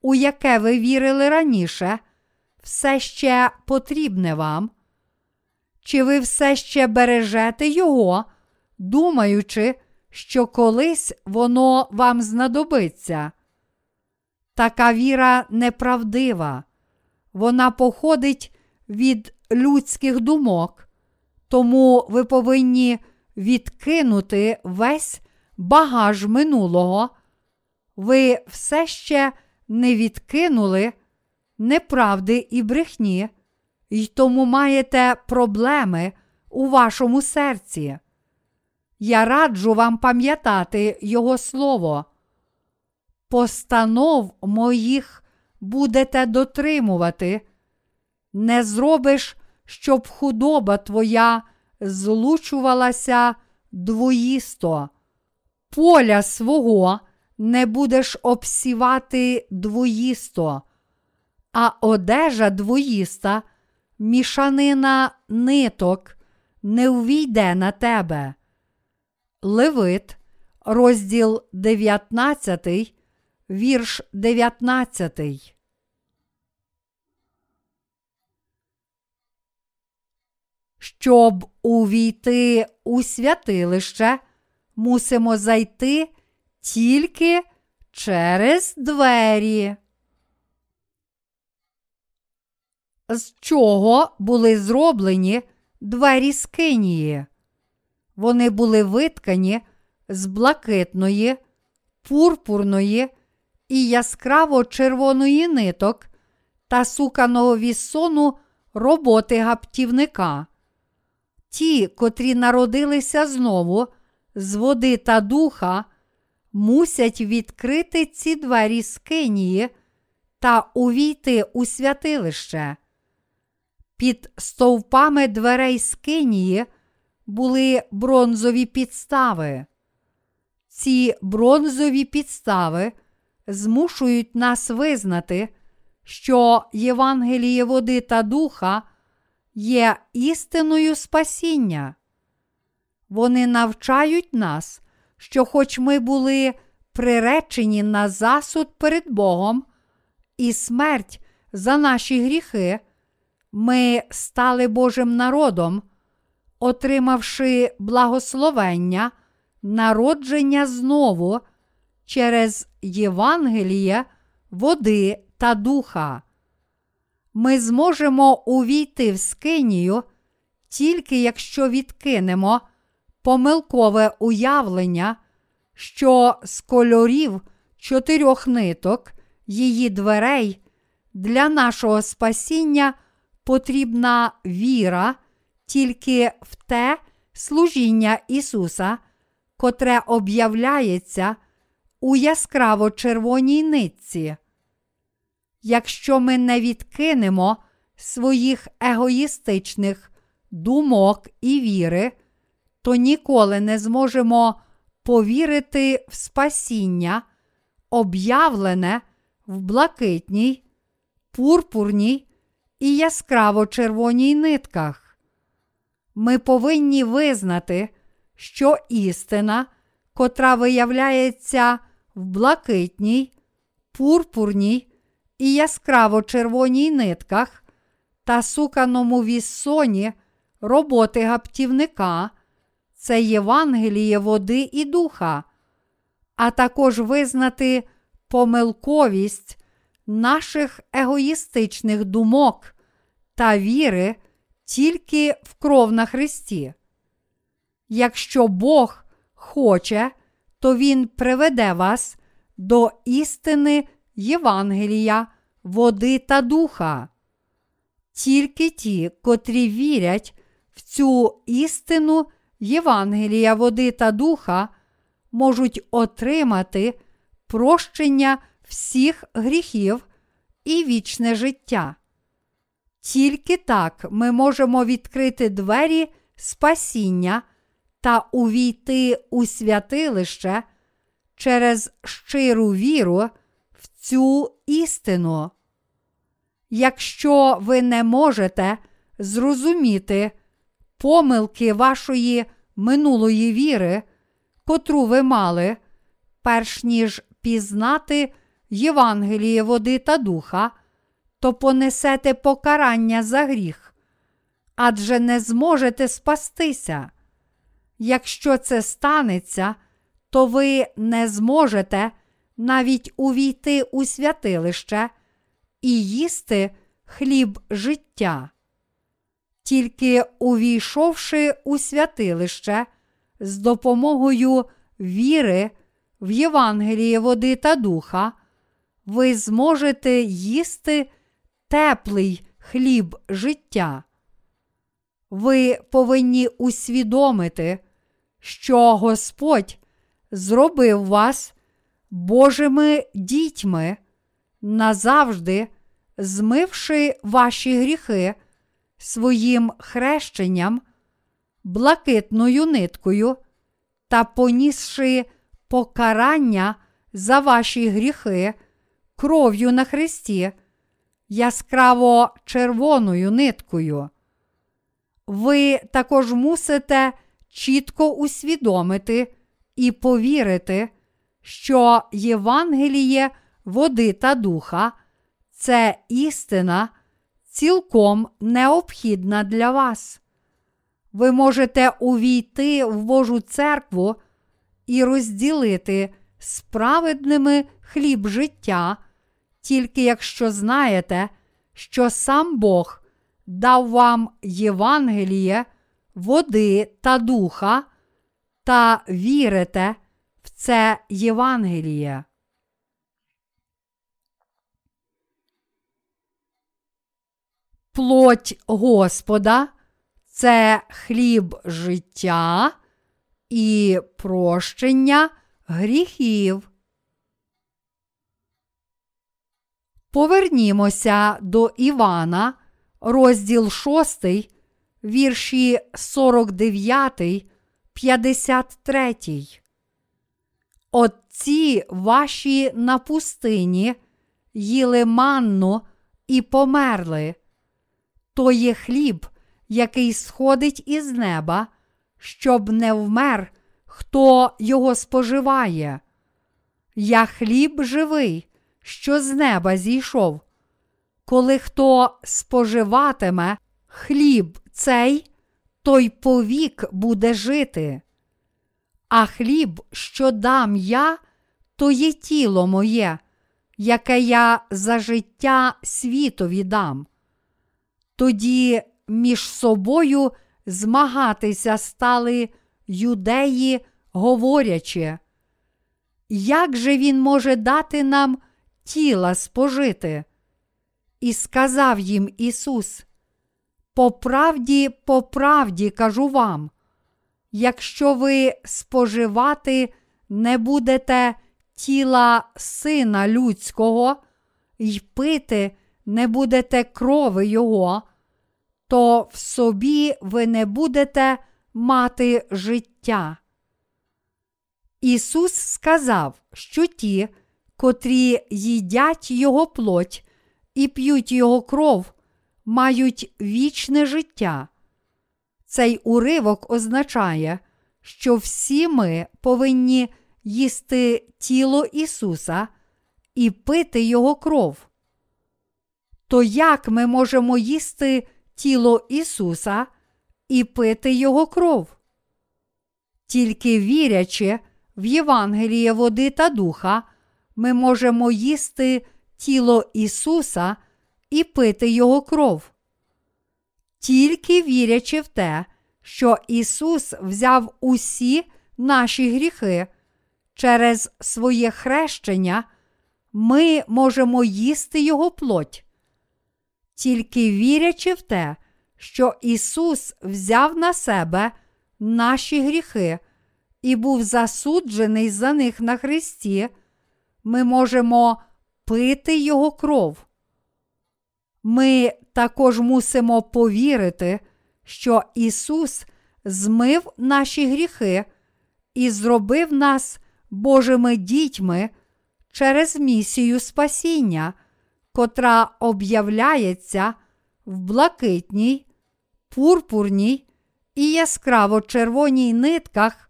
у яке ви вірили раніше, все ще потрібне вам? Чи ви все ще бережете його, думаючи, що колись воно вам знадобиться? Така віра неправдива, вона походить від людських думок, тому ви повинні відкинути весь багаж минулого, ви все ще не відкинули неправди і брехні, і тому маєте проблеми у вашому серці. Я раджу вам пам'ятати Його Слово. Постанов моїх будете дотримувати, не зробиш, щоб худоба твоя злучувалася двоїсто, поля свого не будеш обсівати двоїсто, а одежа двоїста, мішанина ниток не увійде на тебе. Левит, розділ 19, вірш 19. Щоб увійти у святилище, мусимо зайти тільки через двері. З чого були зроблені двері скинії? Вони були виткані з блакитної, пурпурної і яскраво червоної ниток та суканого вісону роботи гаптівника. Ті, котрі народилися знову з води та духа, мусять відкрити ці двері скинії та увійти у святилище. Під стовпами дверей скинії були бронзові підстави. Ці бронзові підстави змушують нас визнати, що Євангеліє води та духа є істиною спасіння. Вони навчають нас, що, хоч ми були приречені на засуд перед Богом і смерть за наші гріхи, ми стали Божим народом, отримавши благословення, народження знову через Євангеліє, води та духа. Ми зможемо увійти в скинію тільки якщо відкинемо помилкове уявлення, що з кольорів чотирьох ниток її дверей для нашого спасіння потрібна віра тільки в те служіння Ісуса, котре об'являється у яскраво червоній нитці. Якщо ми не відкинемо своїх егоїстичних думок і віри, то ніколи не зможемо повірити в спасіння, об'явлене в блакитній, пурпурній і яскраво червоній нитках. Ми повинні визнати, що істина, котра виявляється в блакитній, пурпурній і яскраво червоній нитках та суканому віссоні роботи гаптівника, це Євангеліє води і духа, а також визнати помилковість наших егоїстичних думок та віри тільки в кров на Христі. Якщо Бог хоче, то Він приведе вас до істини Євангелія, води та духа. Тільки ті, котрі вірять в цю істину Євангелія, води та духа, можуть отримати прощення всіх гріхів і вічне життя. Тільки так ми можемо відкрити двері спасіння та увійти у святилище через щиру віру в цю істину. Якщо ви не можете зрозуміти помилки вашої минулої віри, котру ви мали, перш ніж пізнати Євангеліє води та духа, то понесете покарання за гріх, адже не зможете спастися. Якщо це станеться, то ви не зможете навіть увійти у святилище і їсти хліб життя. Тільки увійшовши у святилище з допомогою віри в Євангеліє води та духа, ви зможете їсти теплий хліб життя. Ви повинні усвідомити, що Господь зробив вас Божими дітьми, назавжди змивши ваші гріхи своїм хрещенням, блакитною ниткою та понісши покарання за ваші гріхи кров'ю на Христі, яскраво червоною ниткою. Ви також мусите чітко усвідомити і повірити, що Євангеліє води та духа це істина цілком необхідна для вас. Ви можете увійти в Божу церкву і розділити справедними хліб життя, тільки якщо знаєте, що сам Бог дав вам Євангеліє, води та духа, та вірите в це Євангеліє. Плоть Господа це хліб життя і прощення гріхів. Повернімося до Івана, розділ 6, вірші 49, 53. Отці ваші на пустині їли манну і померли. То є хліб, який сходить із неба, щоб не вмер, хто його споживає. Я хліб живий, що з неба зійшов. Коли хто споживатиме хліб цей, той повік буде жити. А хліб, що дам я, то є тіло моє, яке я за життя світові дам. Тоді між собою змагатися стали юдеї, говорячи, як же він може дати нам тіла спожити? І сказав їм Ісус: По правді, по правді кажу вам, якщо ви споживати не будете тіла Сина Людського й пити не будете крови Його, то в собі ви не будете мати життя. Ісус сказав, що ті, котрі їдять Його плоть і п'ють Його кров, мають вічне життя. Цей уривок означає, що всі ми повинні їсти тіло Ісуса і пити Його кров. То як ми можемо їсти тіло Ісуса і пити Його кров? Тільки вірячи в Євангеліє води та духа, ми можемо їсти тіло Ісуса і пити Його кров. Тільки вірячи в те, що Ісус взяв усі наші гріхи через своє хрещення, ми можемо їсти Його плоть. Тільки вірячи в те, що Ісус взяв на себе наші гріхи і був засуджений за них на Христі, ми можемо пити Його кров. Ми також мусимо повірити, що Ісус змив наші гріхи і зробив нас Божими дітьми через місію спасіння, котра об'являється в блакитній, пурпурній і яскраво червоній нитках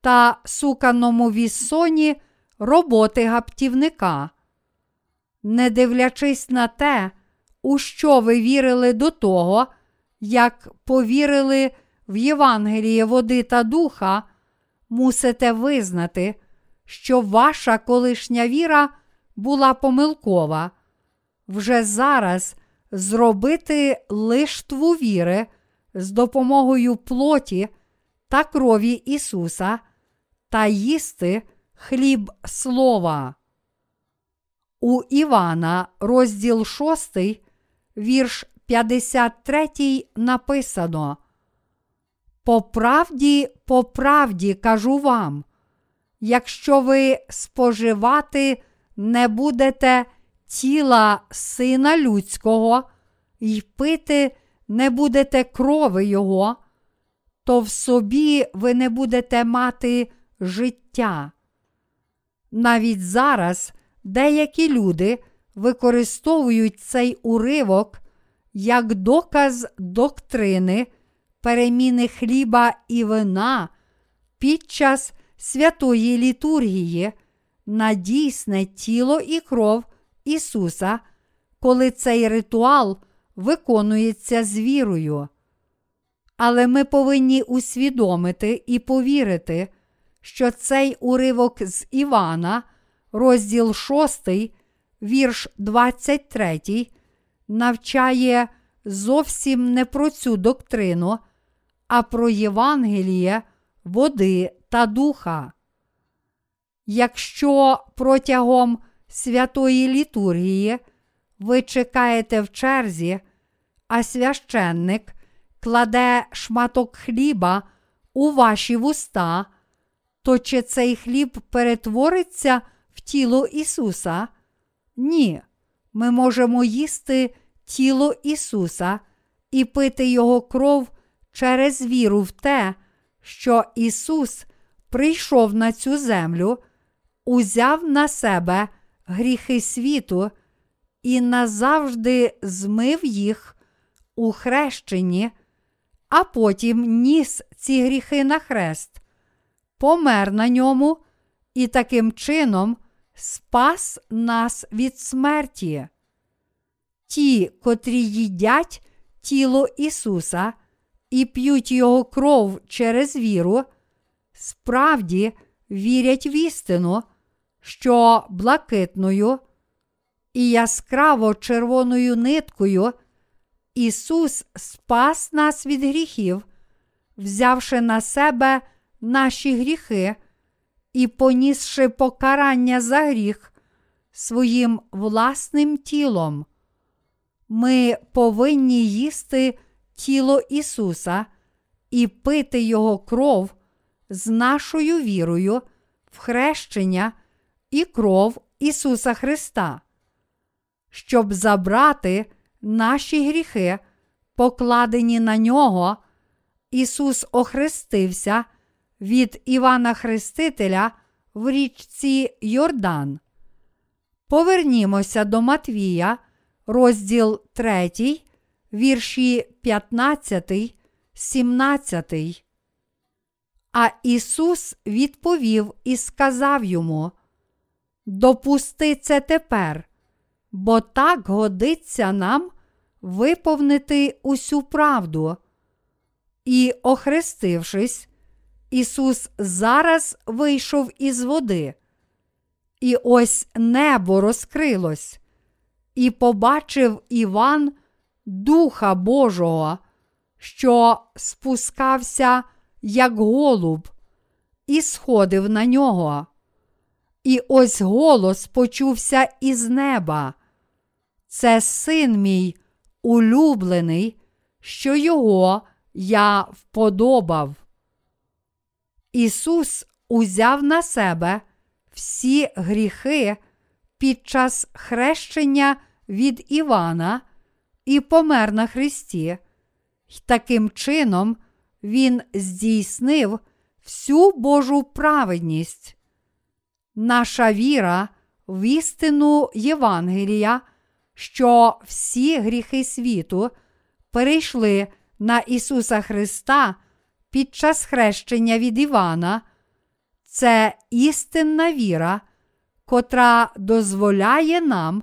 та суканому вісоні роботи гаптівника. Не дивлячись на те, у що ви вірили до того, як повірили в Євангеліє води та духа, мусите визнати, що ваша колишня віра була помилкова. Вже зараз зробити лиштву віри з допомогою плоті та крові Ісуса та їсти хліб слова. У Івана, розділ 6, вірш 53 написано. По правді, по правді кажу вам, якщо ви споживати не будете тіла Сина Людського й пити не будете крови Його, то в собі ви не будете мати життя. Навіть зараз деякі люди використовують цей уривок як доказ доктрини переміни хліба і вина під час святої літургії на дійсне тіло і кров Ісуса, коли цей ритуал виконується з вірою. Але ми повинні усвідомити і повірити, що цей уривок з Івана, розділ 6, вірш 23, навчає зовсім не про цю доктрину, а про Євангеліє, води та духа. Якщо протягом святої літургії ви чекаєте в черзі, а священник кладе шматок хліба у ваші вуста, то чи цей хліб перетвориться в тіло Ісуса? Ні, ми можемо їсти тіло Ісуса і пити Його кров через віру в те, що Ісус прийшов на цю землю, узяв на себе гріхи світу і назавжди змив їх у хрещенні, а потім ніс ці гріхи на хрест, помер на ньому і таким чином спас нас від смерті. Ті, котрі їдять тіло Ісуса і п'ють Його кров через віру, справді вірять в істину, що блакитною і яскраво червоною ниткою Ісус спас нас від гріхів, взявши на себе наші гріхи і понісши покарання за гріх своїм власним тілом. Ми повинні їсти тіло Ісуса і пити Його кров з нашою вірою в хрещення і кров Ісуса Христа, щоб забрати наші гріхи, покладені на нього. Ісус охрестився від Івана Хрестителя в річці Йордан. Повернімося до Матвія, розділ 3, вірші 15, 17. А Ісус відповів і сказав йому: Допусти це тепер, бо так годиться нам виповнити усю правду. І, охрестившись, Ісус зараз вийшов із води, і ось небо розкрилось, і побачив Іван Духа Божого, що спускався, як голуб, і сходив на нього. І ось голос почувся із неба. Це син мій улюблений, що його я вподобав. Ісус узяв на себе всі гріхи під час хрещення від Івана і помер на Христі, й таким чином Він здійснив всю Божу праведність. Наша віра в істину Євангелія, що всі гріхи світу перейшли на Ісуса Христа під час хрещення від Івана, це істинна віра, котра дозволяє нам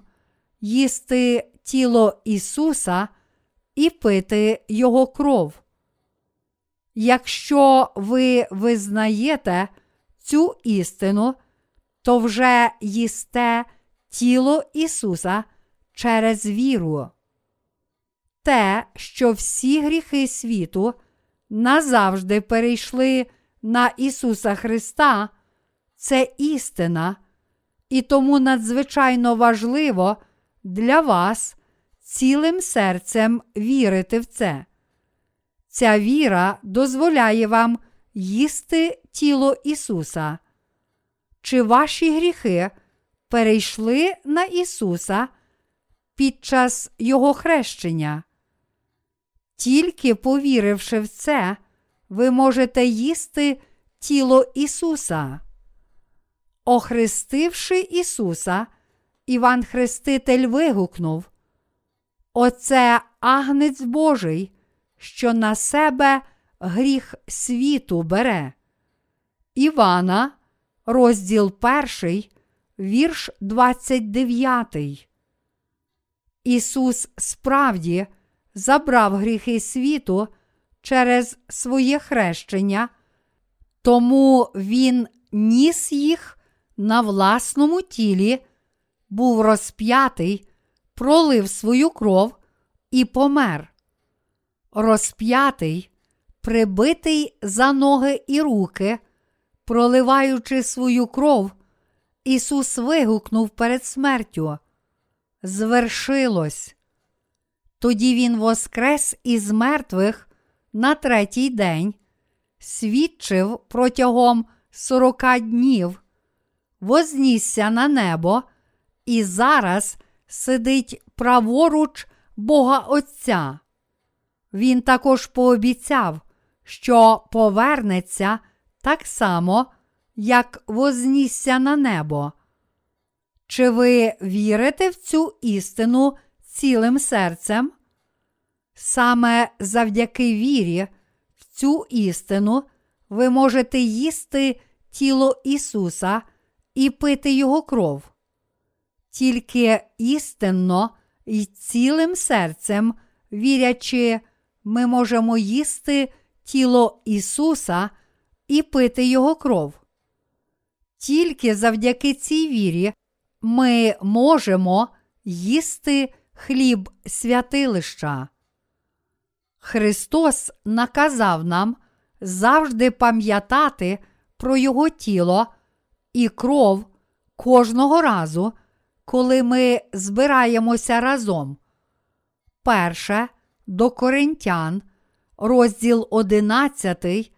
їсти тіло Ісуса і пити Його кров. Якщо ви визнаєте цю істину, то вже їсте тіло Ісуса через віру. Те, що всі гріхи світу назавжди перейшли на Ісуса Христа, це істина, і тому надзвичайно важливо для вас цілим серцем вірити в це. Ця віра дозволяє вам їсти тіло Ісуса. Чи ваші гріхи перейшли на Ісуса під час Його хрещення? Тільки повіривши в це, ви можете їсти тіло Ісуса. Охрестивши Ісуса, Іван Хреститель вигукнув: Оце агнець Божий, що на себе гріх світу бере. Івана, розділ 1, вірш 29. Ісус справді забрав гріхи світу через своє хрещення, тому Він ніс їх на власному тілі, був розп'ятий, пролив свою кров і помер. Розп'ятий, прибитий за ноги і руки, проливаючи свою кров, Ісус вигукнув перед смертю. Звершилось. Тоді Він воскрес із мертвих на третій день, свідчив протягом сорока днів, вознісся на небо і зараз сидить праворуч Бога Отця. Він також пообіцяв, що повернеться так само, як вознісся на небо. Чи ви вірите в цю істину цілим серцем? Саме завдяки вірі в цю істину ви можете їсти тіло Ісуса і пити Його кров. Тільки істинно і цілим серцем, вірячи ми можемо їсти тіло Ісуса і пити Його кров. Тільки завдяки цій вірі ми можемо їсти хліб святилища. Христос наказав нам завжди пам'ятати про Його тіло і кров кожного разу, коли ми збираємося разом. Перше до Коринтян, розділ 11,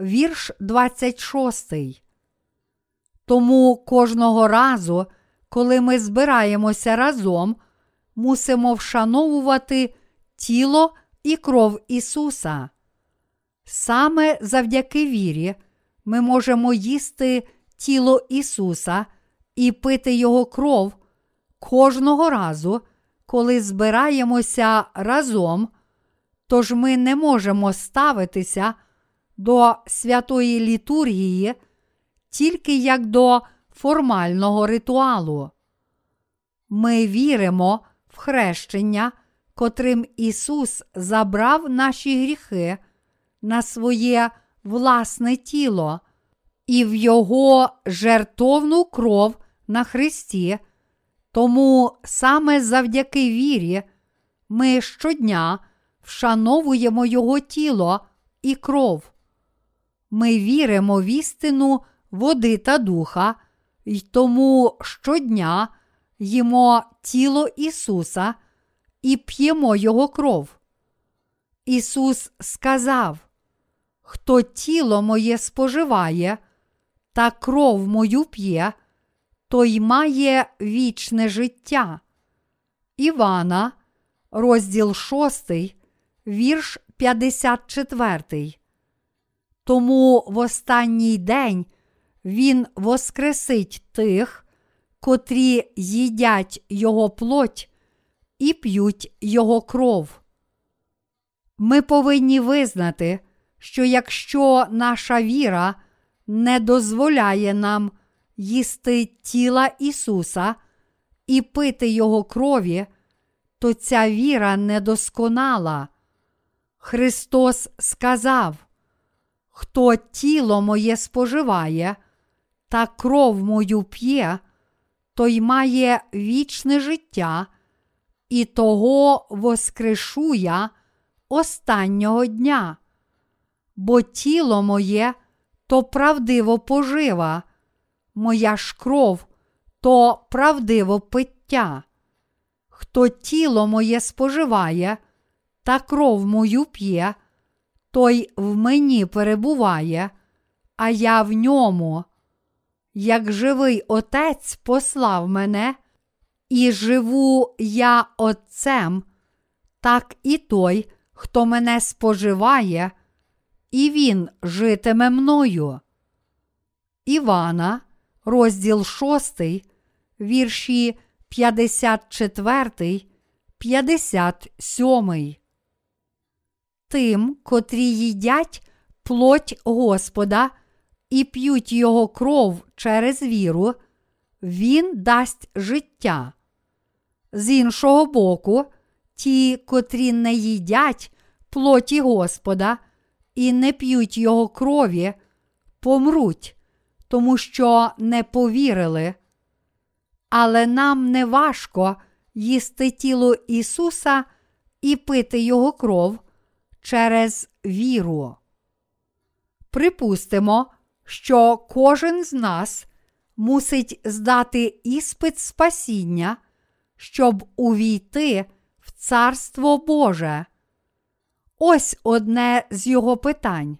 вірш 26. Тому кожного разу, коли ми збираємося разом, мусимо вшановувати тіло і кров Ісуса. Саме завдяки вірі ми можемо їсти тіло Ісуса і пити Його кров кожного разу, коли збираємося разом, тож ми не можемо ставитися до святої літургії тільки як до формального ритуалу. Ми віримо в хрещення, котрим Ісус забрав наші гріхи на своє власне тіло і в Його жертовну кров на Христі. Тому саме завдяки вірі ми щодня вшановуємо Його тіло і кров. Ми віримо в істину води та духа, і тому щодня їмо тіло Ісуса і п'ємо Його кров. Ісус сказав: Хто тіло моє споживає, та кров мою п'є, той має вічне життя. Івана, розділ 6, вірш 54. Тому в останній день Він воскресить тих, котрі їдять Його плоть і п'ють Його кров. Ми повинні визнати, що якщо наша віра не дозволяє нам їсти тіла Ісуса і пити Його крові, то ця віра недосконала. Христос сказав, хто тіло моє споживає та кров мою п'є, той має вічне життя, і того воскрешу я останнього дня, бо тіло моє то правдиво пожива, моя ж кров то правдиво пиття. Хто тіло моє споживає та кров мою п'є, той в мені перебуває, а я в ньому. Як живий Отець послав мене, і живу я Отцем, так і той, хто мене споживає, і він житиме мною. Івана, розділ 6, вірші 54, 57. Тим, котрі їдять плоть Господа і п'ють Його кров через віру, Він дасть життя. З іншого боку, ті, котрі не їдять плоті Господа і не п'ють Його крові, помруть, тому що не повірили. Але нам не важко їсти тіло Ісуса і пити Його кров через віру. Припустимо, що кожен з нас мусить здати іспит спасіння, щоб увійти в Царство Боже. Ось одне з його питань.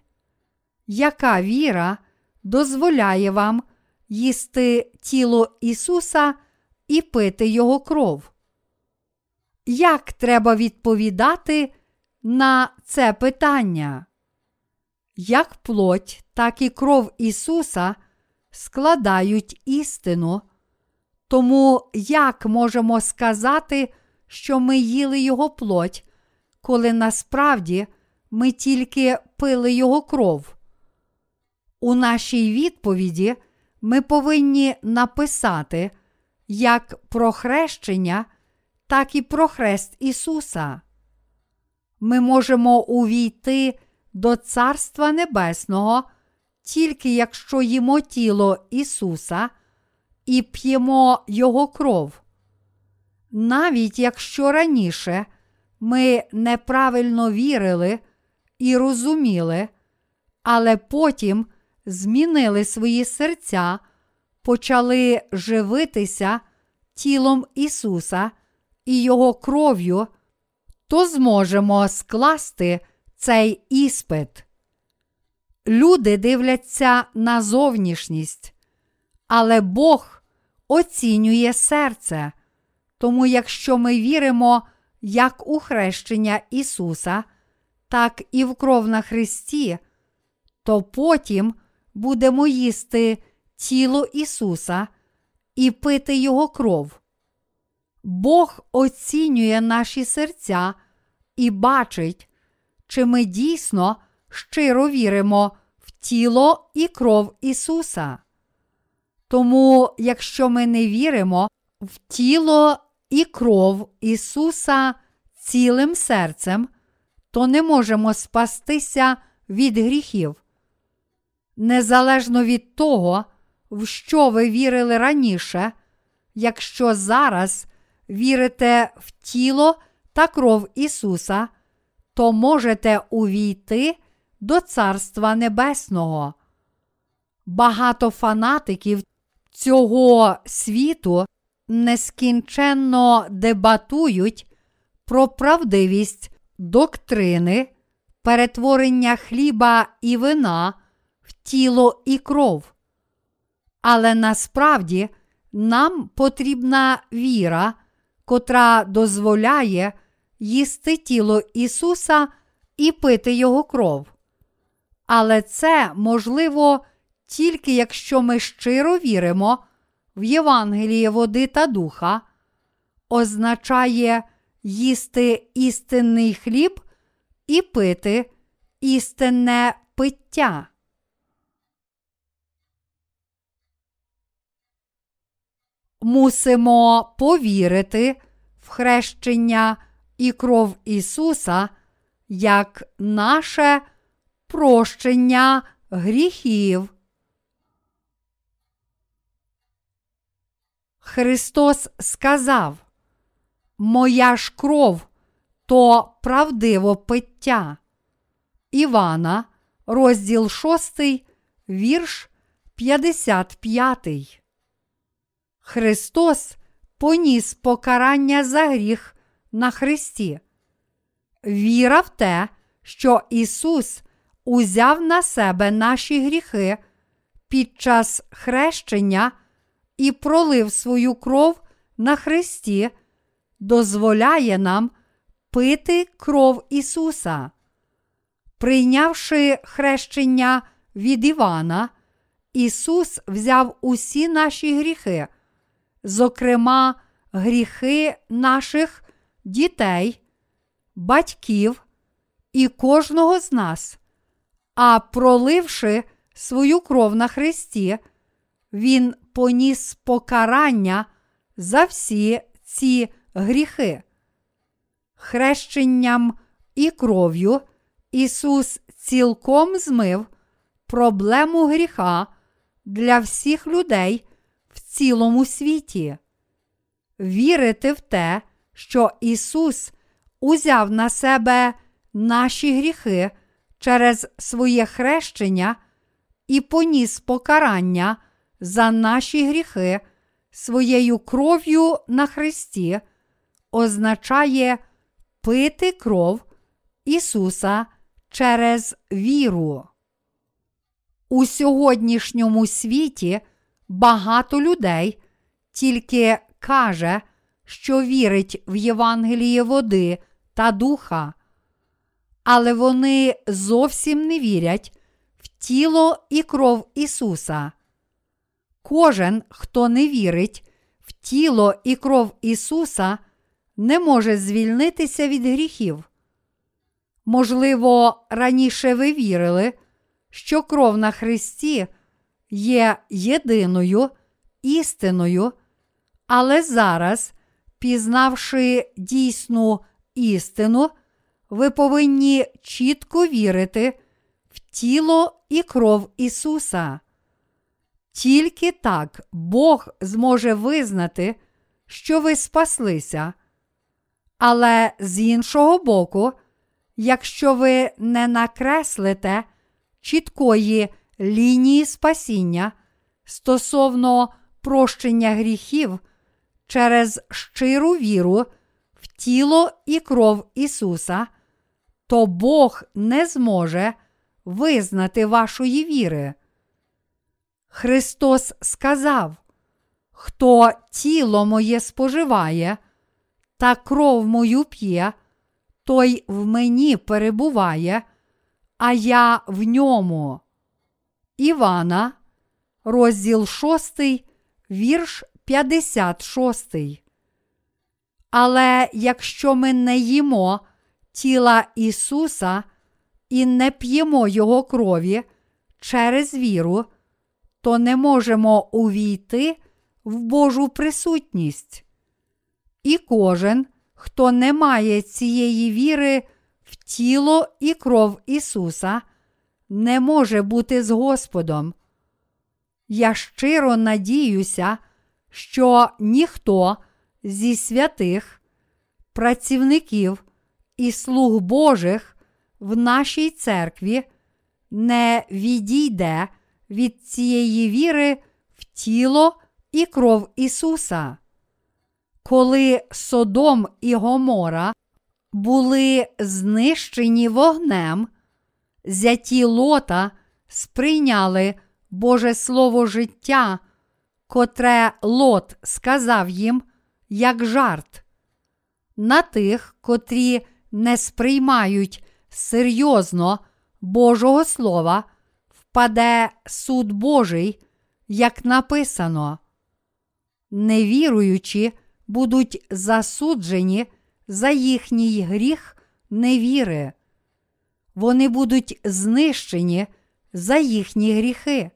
Яка віра дозволяє вам їсти тіло Ісуса і пити Його кров? Як треба відповідати на це питання? Як плоть, так і кров Ісуса складають істину. Тому як можемо сказати, що ми їли Його плоть, коли насправді ми тільки пили Його кров? У нашій відповіді ми повинні написати як про хрещення, так і про хрест Ісуса. ми можемо увійти до Царства Небесного, тільки якщо їмо тіло Ісуса і п'ємо Його кров. Навіть якщо раніше ми неправильно вірили і розуміли, але потім змінили свої серця, почали живитися тілом Ісуса і Його кров'ю, то зможемо скласти цей іспит. Люди дивляться на зовнішність, але Бог оцінює серце. Тому, якщо ми віримо як у хрещення Ісуса, так і в кров на Христі, то потім будемо їсти тіло Ісуса і пити Його кров. Бог оцінює наші серця і бачить, чи ми дійсно щиро віримо в тіло і кров Ісуса. Тому, якщо ми не віримо в тіло і кров Ісуса цілим серцем, то не можемо спастися від гріхів. Незалежно від того, в що ви вірили раніше, якщо зараз вірите в тіло та кров Ісуса, то можете увійти до Царства Небесного. Багато фанатиків цього світу нескінченно дебатують про правдивість доктрини, перетворення хліба і вина в тіло і кров. Але насправді нам потрібна віра, котра дозволяє їсти тіло Ісуса і пити Його кров. Але це можливо тільки якщо ми щиро віримо в Євангеліє води та духа, означає їсти істинний хліб і пити істинне пиття. Мусимо повірити в хрещення і кров Ісуса як наше прощення гріхів. Христос сказав, Моя ж кров то правдиво пиття. Івана, розділ 6, вірш 55. Христос поніс покарання за гріх на Христі. Віра в те, що Ісус узяв на себе наші гріхи під час хрещення і пролив свою кров на Христі, дозволяє нам пити кров Ісуса. Прийнявши хрещення від Івана, Ісус взяв усі наші гріхи, зокрема, гріхи наших дітей, батьків і кожного з нас, а проливши свою кров на Христі, Він поніс покарання за всі ці гріхи. Хрещенням і кров'ю Ісус цілком змив проблему гріха для всіх людей в цілому світі. Вірити в те, що Ісус узяв на себе наші гріхи через своє хрещення і поніс покарання за наші гріхи своєю кров'ю на Христі, означає пити кров Ісуса через віру. У сьогоднішньому світі багато людей тільки каже, що вірить в Євангеліє води та духа, але вони зовсім не вірять в тіло і кров Ісуса. Кожен, хто не вірить в тіло і кров Ісуса, не може звільнитися від гріхів. Можливо, раніше ви вірили, що кров на Христі є єдиною істиною, але зараз, пізнавши дійсну істину, ви повинні чітко вірити в тіло і кров Ісуса. Тільки так Бог зможе визнати, що ви спаслися. Але з іншого боку, якщо ви не накреслите чіткої лінії спасіння стосовно прощення гріхів через щиру віру в тіло і кров Ісуса, то Бог не зможе визнати вашої віри. Христос сказав, хто тіло моє споживає та кров мою п'є, той в мені перебуває, а я в ньому. Івана, розділ 6, вірш 56. Але якщо ми не їмо тіла Ісуса і не п'ємо Його крові через віру, то не можемо увійти в Божу присутність. І кожен, хто не має цієї віри в тіло і кров Ісуса, не може бути з Господом. Я щиро надіюся, що ніхто зі святих, працівників і слуг Божих в нашій церкві не відійде від цієї віри в тіло і кров Ісуса. Коли Содом і Гомора були знищені вогнем, зяті лота сприйняли Боже Слово життя, котре лот сказав їм як жарт. На тих, котрі не сприймають серйозно Божого Слова, впаде суд Божий, як написано. Невіруючі будуть засуджені за їхній гріх невіри. Вони будуть знищені за їхні гріхи.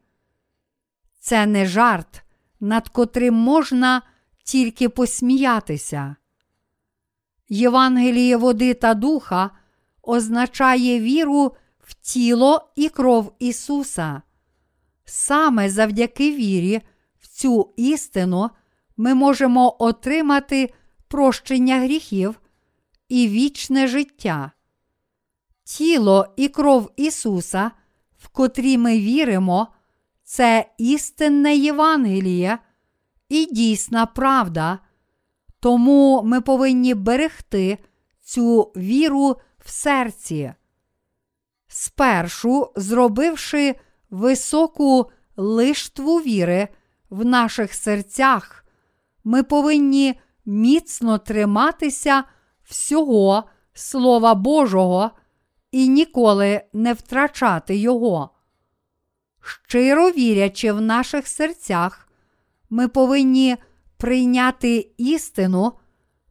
Це не жарт, над котрим можна тільки посміятися. Євангеліє води та духа означає віру в тіло і кров Ісуса. Саме завдяки вірі в цю істину ми можемо отримати прощення гріхів і вічне життя. Тіло і кров Ісуса, в котрі ми віримо, це істинне Євангеліє і дійсна правда, тому ми повинні берегти цю віру в серці. Спершу, зробивши високу лиштву віри в наших серцях, ми повинні міцно триматися всього Слова Божого і ніколи не втрачати Його. Щиро вірячи в наших серцях, ми повинні прийняти істину,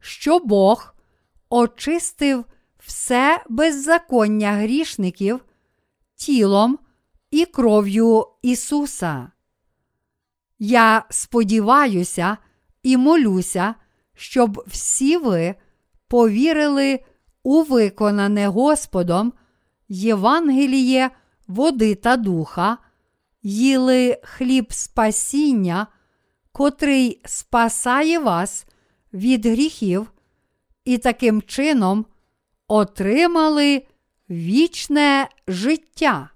що Бог очистив все беззаконня грішників тілом і кров'ю Ісуса. Я сподіваюся і молюся, щоб всі ви повірили у виконане Господом Євангеліє води та духа, їли хліб спасіння, котрий спасає вас від гріхів, і таким чином отримали вічне життя.